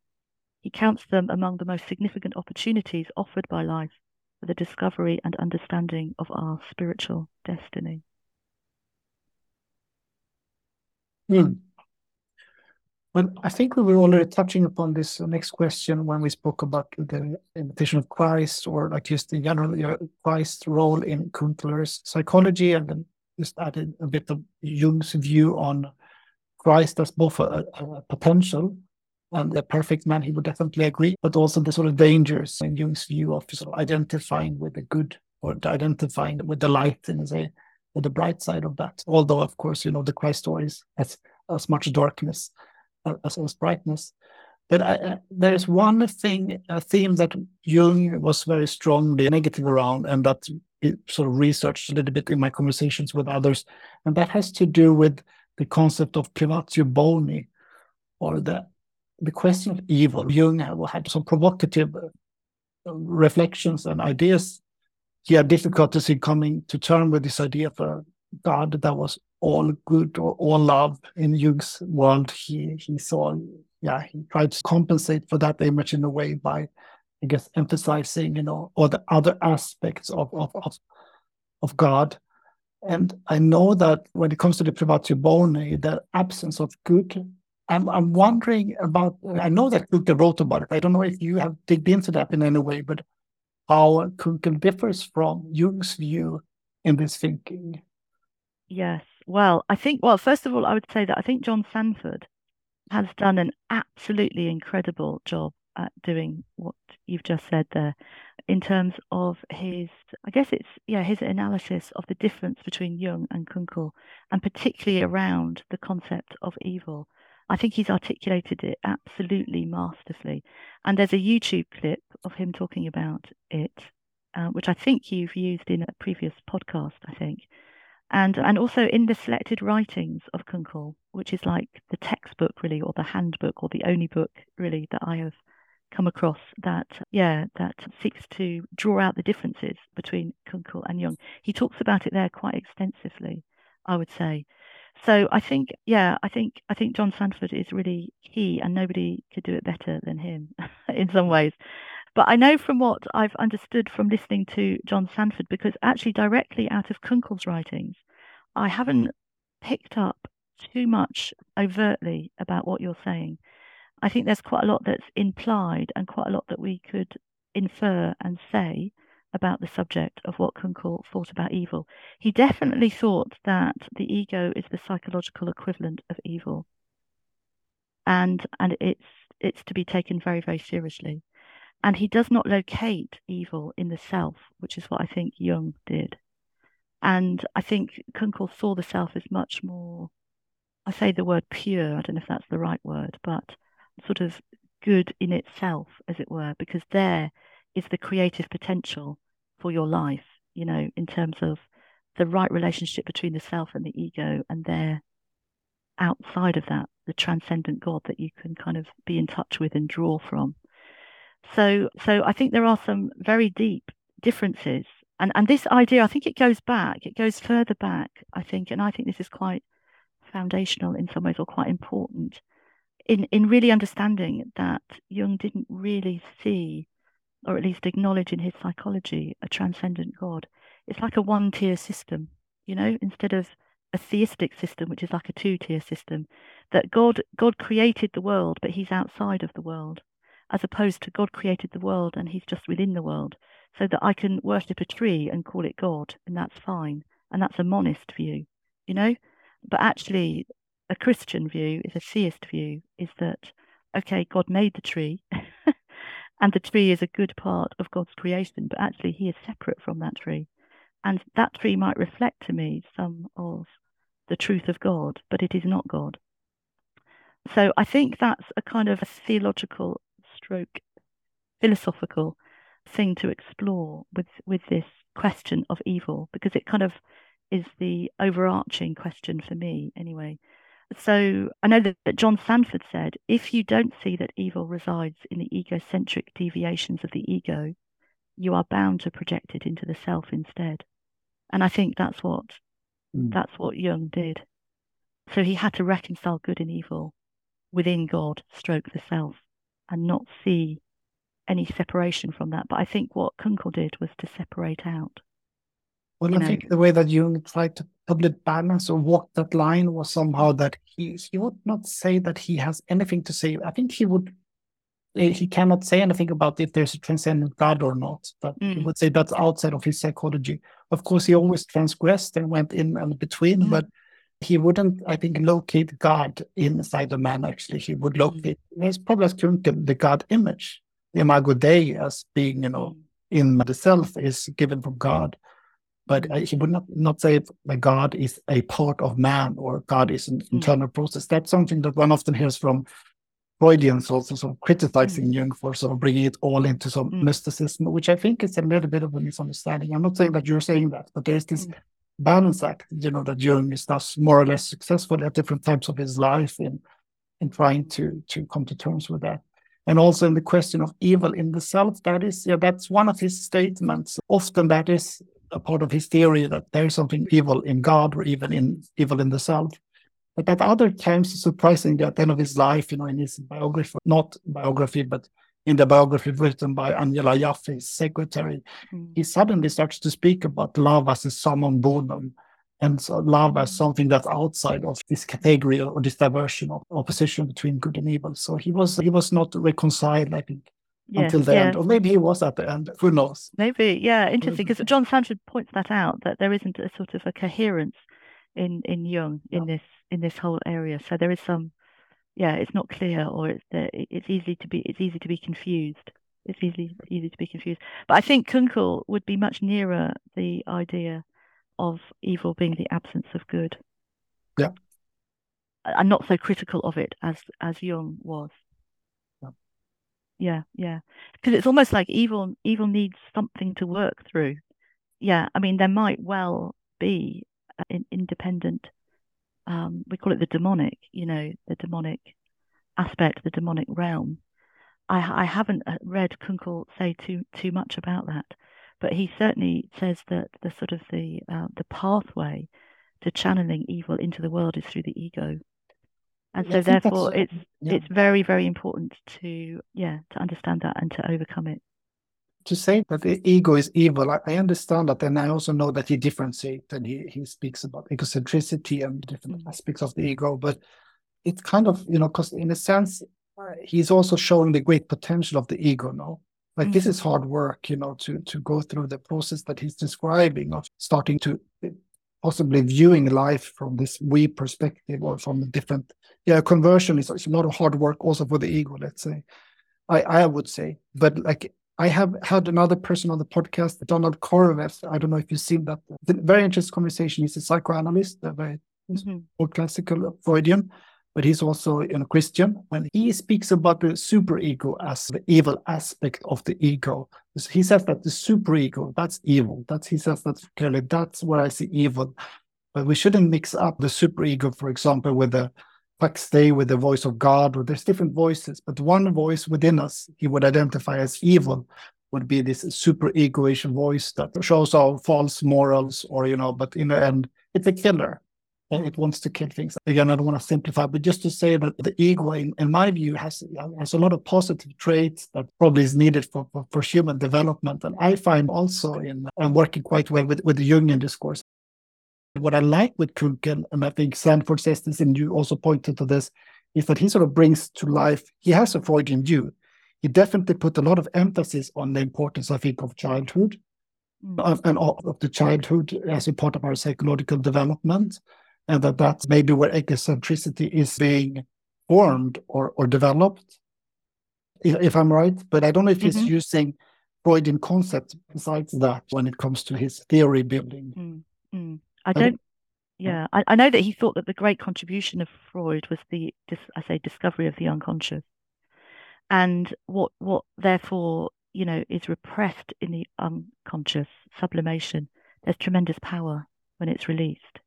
He counts them among the most significant opportunities offered by life for the discovery and understanding of our spiritual destiny. Hmm. Well, I think we were already touching upon this next question when we spoke about the invitation of Christ, or like just in general Christ's role in Kunkel's psychology, and then just added a bit of Jung's view on Christ as both a, a potential and a perfect man. He would definitely agree, but also the sort of dangers in Jung's view of sort of identifying with the good or identifying with the light and say with the bright side of that. Although, of course, you know the Christ stories has as much darkness as, as brightness. But I, uh, there's one thing, a theme that Jung was very strongly negative around, and that it sort of researched a little bit in my conversations with others, and that has to do with the concept of privatio boni, or the the question of evil. Jung had some provocative uh, reflections and ideas. He had difficulties in coming to terms with this idea of a God that was all good or all love in Jung's world. He he saw, yeah, he tried to compensate for that image in a way by, I guess, emphasizing, you know, all the other aspects of of of, of God. And I know that when it comes to the privatio boni, the absence of good, I'm I'm wondering about. I know that Kunkel wrote about it. I don't know if you have digged into that in any way, but how Kunkel differs from Jung's view in this thinking. Yes. Well, I think, well, first of all, I would say that I think John Sanford has done an absolutely incredible job at doing what you've just said there in terms of his, I guess it's, yeah, his analysis of the difference between Jung and Kunkel, and particularly around the concept of evil. I think he's articulated it absolutely masterfully. And there's a YouTube clip of him talking about it, uh, which I think you've used in a previous podcast, I think and and also in the selected writings of Kunkel, which is like the textbook really, or the handbook, or the only book really that I have come across that yeah that seeks to draw out the differences between Kunkel and Jung. He talks about it there quite extensively, I would say. So I think yeah, I think I think John Sanford is really key, and nobody could do it better than him in some ways. But I know from what I've understood from listening to John Sanford, because actually directly out of Kunkel's writings, I haven't mm. picked up too much overtly about what you're saying. I think there's quite a lot that's implied and quite a lot that we could infer and say about the subject of what Kunkel thought about evil. He definitely thought that the ego is the psychological equivalent of evil. And and it's it's to be taken very, very seriously. And he does not locate evil in the self, which is what I think Jung did. And I think Kunkel saw the self as much more, I say the word pure, I don't know if that's the right word, but sort of good in itself, as it were, because there is the creative potential for your life, you know, in terms of the right relationship between the self and the ego, and there outside of that, the transcendent God that you can kind of be in touch with and draw from. So, so I think there are some very deep differences, and and this idea, I think it goes back, it goes further back, I think, and I think this is quite foundational in some ways, or quite important in in really understanding that Jung didn't really see, or at least acknowledge in his psychology, a transcendent God. It's like a one-tier system, you know, instead of a theistic system, which is like a two-tier system, that God God created the world, but He's outside of the world as opposed to God created the world and he's just within the world, so that I can worship a tree and call it God, and that's fine. And that's a monist view, you know? But actually, a Christian view, is a theist view, is that, okay, God made the tree and the tree is a good part of God's creation, but actually he is separate from that tree. And that tree might reflect to me some of the truth of God, but it is not God. So I think that's a kind of a theological stroke philosophical thing to explore with with this question of evil because it kind of is the overarching question for me anyway. So I know that, that John Sanford said, if you don't see that evil resides in the egocentric deviations of the ego, you are bound to project it into the self instead. And I think that's what mm. that's what Jung did. So he had to reconcile good and evil within God, stroke the self, and not see any separation from that. But I think what Kunkel did was to separate out. Well, I know. think the way that Jung tried to public balance or walk that line was somehow that he he would not say that he has anything to say. I think he would he cannot say anything about if there's a transcendent God or not, but mm. he would say that's outside of his psychology. Of course, he always transgressed and went in and between, mm. but he wouldn't, I think, locate God inside the man. Actually, he would mm. locate. His probably the God image, the Imago Dei, as being, you know, mm. in the self is given from God but he would not, not say that God is a part of man or God is an mm. internal process. That's something that one often hears from Freudians also sort of criticizing. Jung for sort of bringing it all into some mysticism, which I think is a little bit of a misunderstanding. I'm not saying that you're saying that, but there's this. Balance act, you know, that Jung is thus more or less successful at different times of his life in in trying to to come to terms with that. And also in the question of evil in the self, that is, yeah, that's one of his statements. Often that is a part of his theory that there is something evil in God or even in evil in the self. But at other times, surprisingly, at the end of his life, you know, in his biography, not biography, but in the biography written by Aniela Jaffe, his secretary, mm. he suddenly starts to speak about love as a summum bonum, and so love as hmm. something that's outside of this category or this diversion of opposition between good and evil. So he was he was not reconciled, I think, yes, until the yeah. end, or maybe he was at the end. Who knows? Maybe, yeah, interesting. Because John Sanford points that out that there isn't a sort of a coherence in in Jung in this in this whole area. So there is some, yeah, it's not clear, or it's it's easy to be it's easy to be confused. It's easy easy to be confused. But I think Kunkel would be much nearer the idea of evil being the absence of good. Yeah. And not so critical of it as as Jung was yeah yeah because it's almost like evil evil needs something to work through yeah i mean there might well be uh, an independent um we call it the demonic you know the demonic aspect the demonic realm. I i haven't uh, read kunkel say too too much about that but he certainly says that the sort of the uh, the pathway to channeling evil into the world is through the ego. And so therefore it's yeah. it's very very important to yeah to understand that and to overcome it to say that the ego is evil I, I understand that and i also know that he differentiates and he, he speaks about egocentricity and different mm. aspects of the ego but it's kind of you know because in a sense he's also showing the great potential of the ego no like mm-hmm. this is hard work you know to to go through the process that he's describing of starting to possibly viewing life from this we perspective or from a different yeah conversion is, a lot of hard work also for the ego let's say i i would say but like i have had another person on the podcast donald Carveth. i don't know if you've seen that very interesting conversation he's a psychoanalyst a very mm-hmm. old classical freudian but he's also you know Christian. When he speaks about the superego as the evil aspect of the ego, he says that the superego that's evil. That's he says that clearly. That's where I see evil. But we shouldn't mix up the superego, for example, with the stay with the voice of God, or there's different voices, but one voice within us he would identify as evil would be this super egoish voice that shows our false morals, or you know, but in the end, it's a killer it wants to kill things. Again, I don't want to simplify, but just to say that the ego, in, in my view, has has a lot of positive traits that probably is needed for, for, for human development. And I find also in I'm working quite well with, with the Jungian discourse. What I like with Kunkel, and I think Sanford says this, and you also pointed to this, is that he sort of brings to life, he has a Freudian view. He definitely put a lot of emphasis on the importance, I think, of childhood mm. and of the childhood as a part of our psychological development and that that's maybe where egocentricity is being formed or, or developed, if, if I'm right. But I don't know if he's mm-hmm. using Freudian concepts besides that when it comes to his theory building. Mm-hmm. I don't. Yeah, I, I know that he thought that the great contribution of Freud was the, I say, discovery of the unconscious, and what what therefore you know is repressed in the unconscious sublimation. There's tremendous power when it's released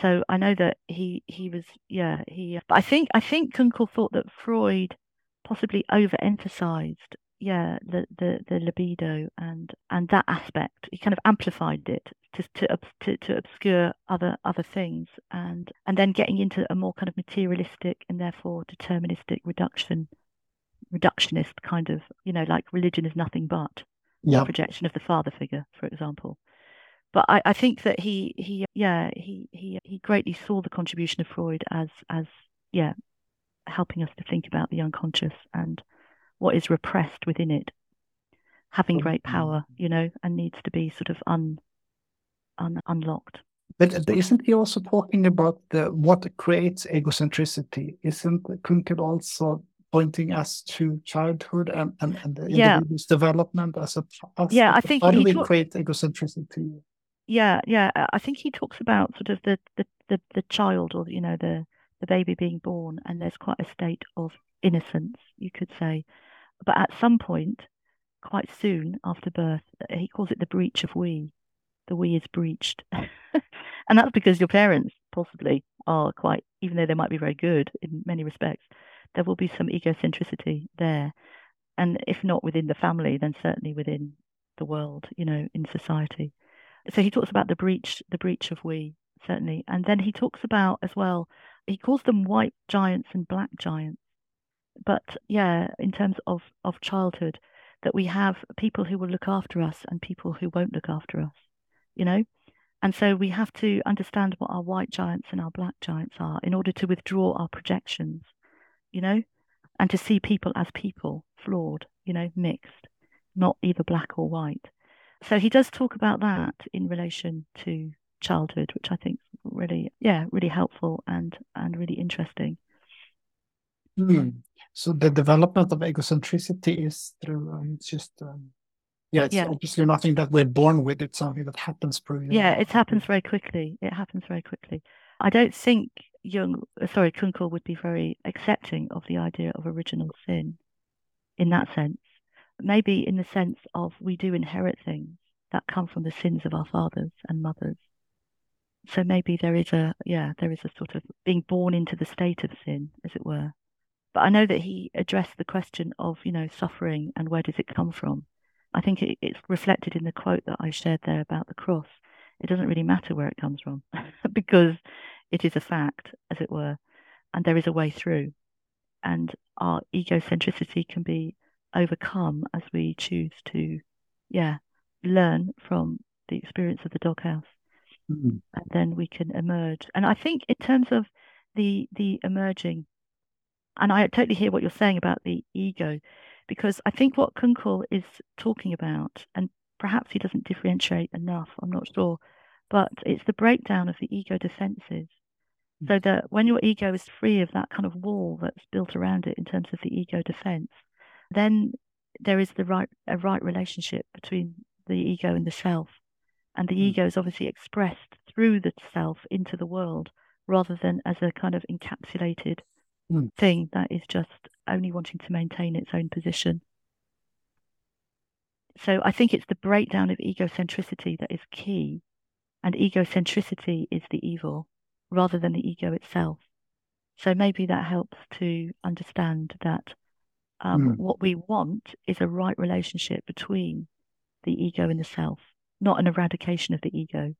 so I know that he he was yeah he but I think I think Kunkel thought that Freud possibly overemphasized yeah the, the the libido and and that aspect he kind of amplified it to to to, to obscure other other things and and then getting into a more kind of materialistic and therefore deterministic reduction reductionist kind of you know like religion is nothing but yeah. projection of the father figure for example but I, I think that he he yeah he he he greatly saw the contribution of Freud as as yeah helping us to think about the unconscious and what is repressed within it having great mm-hmm. power you know and needs to be sort of un, un unlocked but isn't he also talking about the what creates egocentricity isn't kunkel also pointing us to childhood and, and, and the yeah. development as a as yeah i think how do we create egocentricity yeah, yeah. I think he talks about sort of the, the, the, the child or, you know, the, the baby being born, and there's quite a state of innocence, you could say. But at some point, quite soon after birth, uh, he calls it the breach of we. The we is breached. and that's because your parents possibly are quite, even though they might be very good in many respects, there will be some egocentricity there. And if not within the family, then certainly within the world, you know, in society so he talks about the breach, the breach of we certainly, and then he talks about as well. He calls them white giants and black giants, but yeah, in terms of of childhood, that we have people who will look after us and people who won't look after us, you know. And so we have to understand what our white giants and our black giants are in order to withdraw our projections, you know, and to see people as people, flawed, you know, mixed, not either black or white so he does talk about that in relation to childhood, which I think really, yeah, really helpful and and really interesting. Mm. So the development of egocentricity is through um, it's just um, yeah, it's yeah. obviously nothing that we're born with. It's something that happens through. Yeah, it happens very quickly. It happens very quickly. I don't think Jung, uh, sorry, Kunkel would be very accepting of the idea of original sin in that sense maybe in the sense of we do inherit things that come from the sins of our fathers and mothers. So maybe there is a, yeah, there is a sort of being born into the state of sin, as it were. But I know that he addressed the question of, you know, suffering and where does it come from. I think it, it's reflected in the quote that I shared there about the cross. It doesn't really matter where it comes from because it is a fact, as it were, and there is a way through. And our egocentricity can be overcome as we choose to, yeah, learn from the experience of the doghouse. Mm-hmm. And then we can emerge. And I think in terms of the the emerging, and I totally hear what you're saying about the ego, because I think what Kunkel is talking about, and perhaps he doesn't differentiate enough, I'm not sure, but it's the breakdown of the ego defenses. Mm. So that when your ego is free of that kind of wall that's built around it in terms of the ego defense, then there is the right a right relationship between the ego and the self, and the mm. ego is obviously expressed through the self into the world rather than as a kind of encapsulated mm. thing that is just only wanting to maintain its own position. So I think it's the breakdown of egocentricity that is key, and egocentricity is the evil rather than the ego itself. So maybe that helps to understand that um, mm. What we want is a right relationship between the ego and the self, not an eradication of the ego.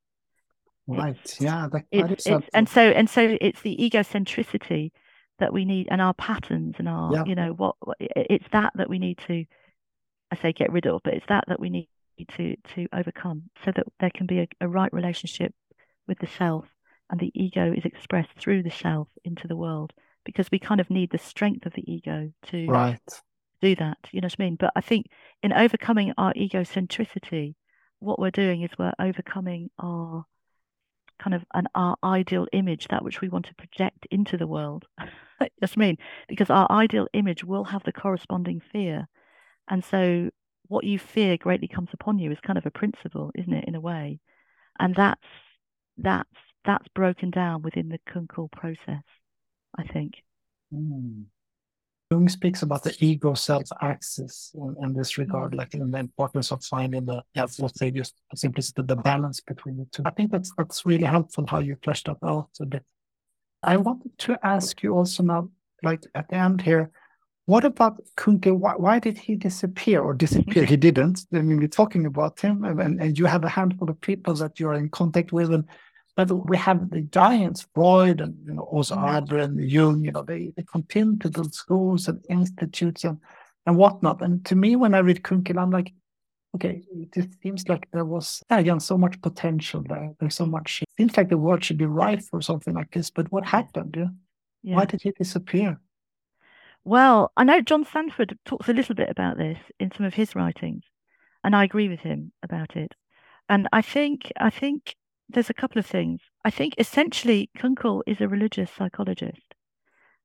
Right. It's, yeah. That, it's, it's, and so and so it's the egocentricity that we need, and our patterns, and our yeah. you know what it's that that we need to, I say, get rid of, but it's that that we need to to overcome, so that there can be a, a right relationship with the self, and the ego is expressed through the self into the world because we kind of need the strength of the ego to right. do that. You know what I mean? But I think in overcoming our egocentricity, what we're doing is we're overcoming our kind of an our ideal image, that which we want to project into the world. Just mean because our ideal image will have the corresponding fear, and so what you fear greatly comes upon you is kind of a principle, isn't it, in a way, and that's that's that's broken down within the Kunkel process, I think. Mm. Jung speaks about the ego self axis in, in, this regard, like in the importance of finding the, yeah, let's say just simply the balance between the two. I think that's that's really helpful how you fleshed that out a bit. I wanted to ask you also now, like at the end here, what about Kunkel? Why, why did he disappear or disappear? he didn't. I mean, we're talking about him, and, and you have a handful of people that you're in contact with, and but we have the giants, Freud and you know, also. Adler and Jung, you know, they, they continue to build schools and institutes and, and whatnot. And to me, when I read Kunkel, I'm like, okay, it just seems like there was ah, again so much potential there. There's so much. It seems like the world should be ripe for something like this. But what happened? Yeah? yeah. Why did he disappear? Well, I know John Sanford talks a little bit about this in some of his writings, and I agree with him about it. And I think I think there's a couple of things. I think essentially Kunkel is a religious psychologist,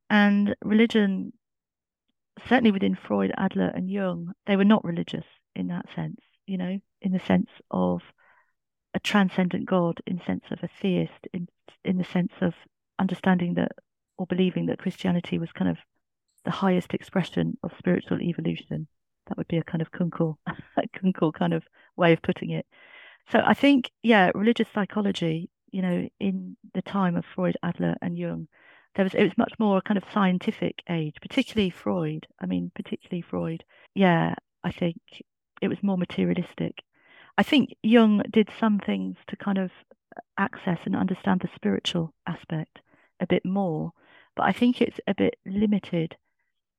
and religion, certainly within Freud, Adler, and Jung, they were not religious in that sense. You know, in the sense of a transcendent God, in the sense of a theist, in in the sense of understanding that or believing that Christianity was kind of the highest expression of spiritual evolution. That would be a kind of Kunkel, Kunkel kind of way of putting it. So I think, yeah, religious psychology, you know, in the time of Freud, Adler, and Jung, there was it was much more a kind of scientific age, particularly Freud. I mean, particularly Freud. Yeah, I think it was more materialistic. I think Jung did some things to kind of access and understand the spiritual aspect a bit more, but I think it's a bit limited.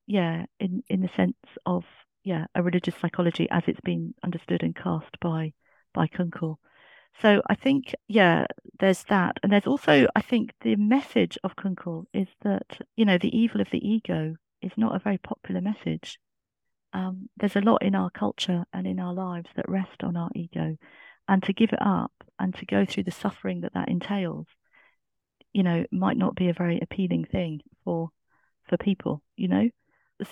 Yeah, in in the sense of yeah, a religious psychology as it's been understood and cast by by Kunkel. So I think, yeah, there's that. And there's also, I think, the message of Kunkel is that, you know, the evil of the ego is not a very popular message. Um, there's a lot in our culture and in our lives that rest on our ego. And to give it up and to go through the suffering that that entails, you know, might not be a very appealing thing for for people, you know.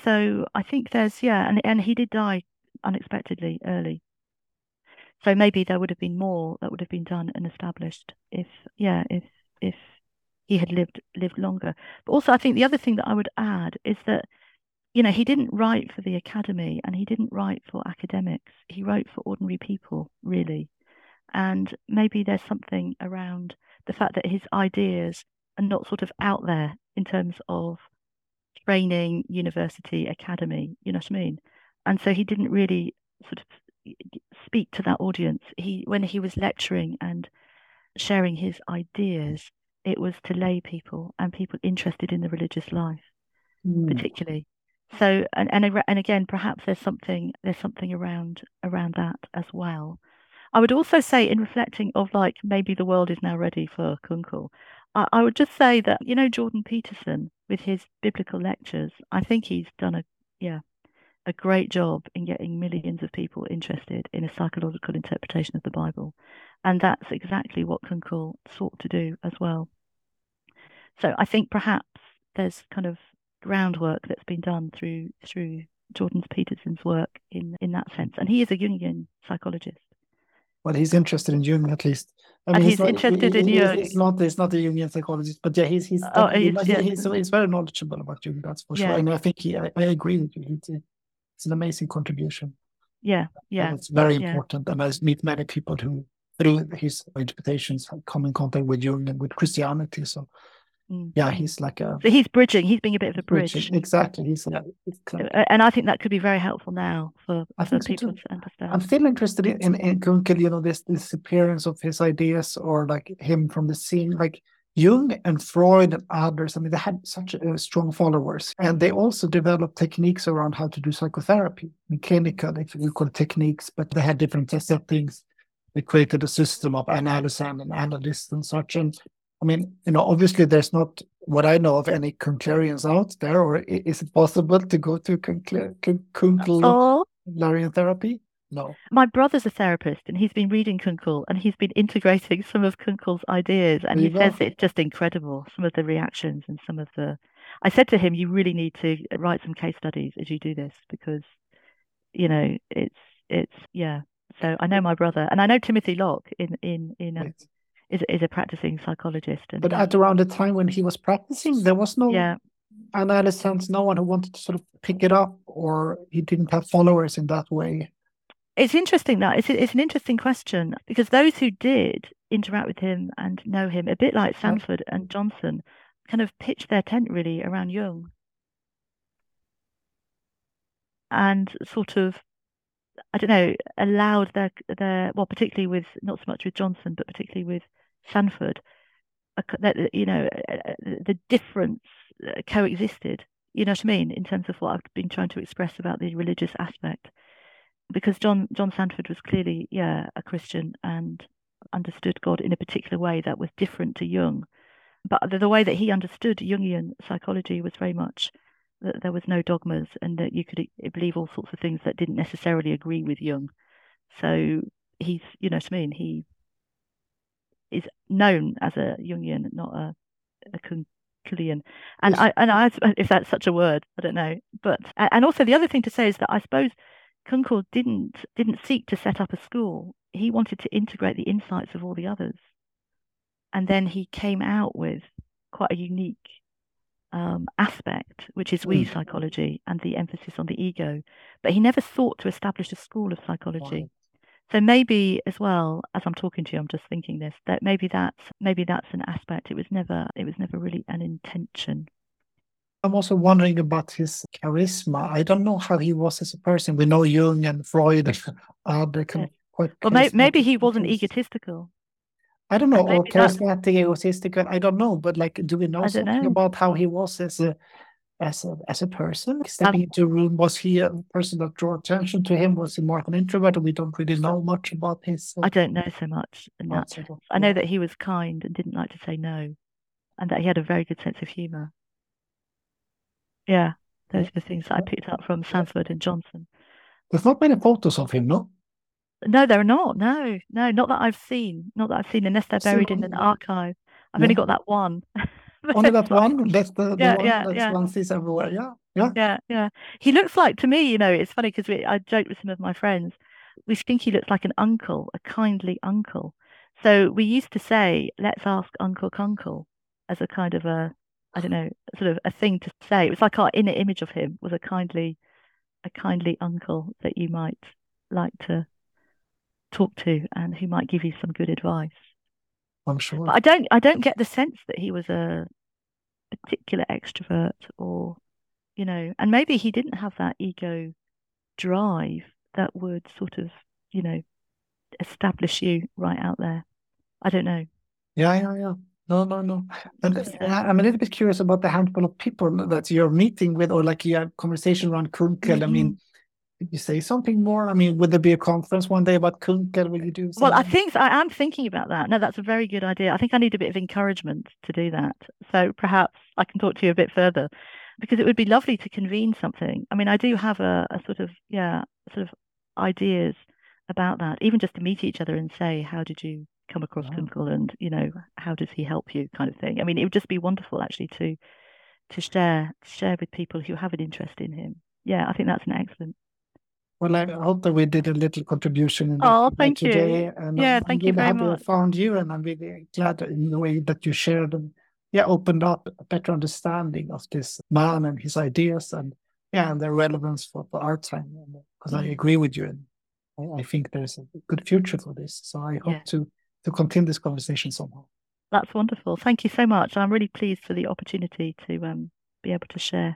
So I think there's yeah, and and he did die unexpectedly early. So maybe there would have been more that would have been done and established if, yeah, if if he had lived lived longer. But also, I think the other thing that I would add is that, you know, he didn't write for the academy and he didn't write for academics. He wrote for ordinary people, really. And maybe there's something around the fact that his ideas are not sort of out there in terms of training, university, academy. You know what I mean? And so he didn't really sort of speak to that audience. He when he was lecturing and sharing his ideas, it was to lay people and people interested in the religious life, mm. particularly. So and, and and again, perhaps there's something there's something around around that as well. I would also say, in reflecting of like maybe the world is now ready for Kunkel, I, I would just say that you know Jordan Peterson with his biblical lectures, I think he's done a yeah a great job in getting millions of people interested in a psychological interpretation of the Bible. And that's exactly what Kunkel sought to do as well. So I think perhaps there's kind of groundwork that's been done through through Jordan Peterson's work in in that sense. And he is a Jungian psychologist. Well, he's interested in Jung at least. I mean, and he's, he's not, interested he, in Jung. He's not, he's not a Jungian psychologist, but yeah, he's he's oh, he's, yeah. he's, he's, very knowledgeable about Jung. That's for yeah. sure. And I think he, I, I agree with you. He, it's an amazing contribution. Yeah, yeah. And it's very yeah. important. And I meet many people who, through his interpretations, come in contact with Jung and with Christianity. So, mm. yeah, he's like a. So he's bridging. He's being a bit of a bridge. Bridging. Exactly. He's. Yeah, and I think that could be very helpful now for, I for people so to understand. I'm still interested in in, in Kunkel. You know, this this appearance of his ideas or like him from the scene, like Jung and Freud and others, I mean, they had such uh, strong followers. And they also developed techniques around how to do psychotherapy, clinical, if you call it techniques, but they had different settings. They created a system of analysis and analysts and such. And I mean, you know, obviously there's not what I know of any Kunklerians out there, or is it possible to go to Kunklerian oh. therapy? No. My brother's a therapist and he's been reading Kunkel and he's been integrating some of Kunkel's ideas and he says it's just incredible, some of the reactions and some of the I said to him, you really need to write some case studies as you do this because, you know, it's it's yeah. So I know my brother and I know Timothy Locke in in in um, right. is is a practicing psychologist. And, but at around the time when he was practicing, there was no yeah. analysis, no one who wanted to sort of pick it up, or he didn't have followers in that way. It's interesting that it's, it's an interesting question because those who did interact with him and know him, a bit like Sanford and Johnson, kind of pitched their tent really around Jung and sort of I don't know allowed their their well particularly with not so much with Johnson but particularly with Sanford that you know the difference uh, coexisted. You know what I mean? In terms of what I've been trying to express about the religious aspect because John John Sanford was clearly, yeah, a Christian and understood God in a particular way that was different to Jung. But the, the way that he understood Jungian psychology was very much that there was no dogmas and that you could eh, believe all sorts of things that didn't necessarily agree with Jung. So he's, you know what I mean? He is known as a Jungian, not a, a Kunkulian. And I, and I, if that's such a word, I don't know. But and also the other thing to say is that I suppose Kunkel didn't didn't seek to set up a school. He wanted to integrate the insights of all the others, and then he came out with quite a unique um, aspect, which is we mm. psychology and the emphasis on the ego. But he never sought to establish a school of psychology. Wow. So maybe as well as I'm talking to you, I'm just thinking this that maybe that's maybe that's an aspect. It was never it was never really an intention I'm also wondering about his charisma. I don't know how he was as a person. We know Jung and Freud and other kind of quite. Well, maybe, maybe he wasn't egotistical. I don't know, or charismatic, egotistical. I don't know, but like, do we know something know. about how he was as a as a as a person? Stepping um, into a room, was he a person that drew attention to him? Was he more of an introvert? We don't really know much about his. Uh, I don't know so much. That. I know that he was kind and didn't like to say no, and that he had a very good sense of humor. Yeah, those are the things that I picked up from Sanford and Johnson. There's not many photos of him, no? No, there are not. No, no, not that I've seen. Not that I've seen, unless they're buried in an archive. I've yeah. only got that one. only that one? That's the, the yeah, one yeah, yeah. one sees everywhere. Yeah, yeah. Yeah, yeah. He looks like, to me, you know, it's funny because I joked with some of my friends. We think he looks like an uncle, a kindly uncle. So we used to say, let's ask Uncle Kunkel as a kind of a I don't know, sort of a thing to say. It was like our inner image of him was a kindly, a kindly uncle that you might like to talk to and who might give you some good advice. I'm sure. But I don't, I don't get the sense that he was a particular extrovert or, you know, and maybe he didn't have that ego drive that would sort of, you know, establish you right out there. I don't know. Yeah, yeah, yeah. No, no, no. And I'm a little bit curious about the handful of people that you're meeting with, or like you have conversation around Kunkel. Mm-hmm. I mean, mm-hmm. you say something more? I mean, would there be a conference one day about Kunkel? Will you do? Something? Well, I think I am thinking about that. No, that's a very good idea. I think I need a bit of encouragement to do that. So perhaps I can talk to you a bit further, because it would be lovely to convene something. I mean, I do have a, a sort of yeah, sort of ideas about that, even just to meet each other and say, how did you come across wow. Kunkel and you know how does he help you kind of thing. I mean, it would just be wonderful actually to to share share with people who have an interest in him. Yeah, I think that's an excellent. Well, I hope that we did a little contribution. In oh, thank today. you. And yeah, I'm thank you very much. I found you, and I'm really glad in the way that you shared and yeah, opened up a better understanding of this man and his ideas and yeah, and their relevance for, for our time. Because I mm. agree with you, and I, I, think there's a good future for this. So I hope yeah. to to continue this conversation somehow. That's wonderful. Thank you so much. I'm really pleased for the opportunity to um, be able to share.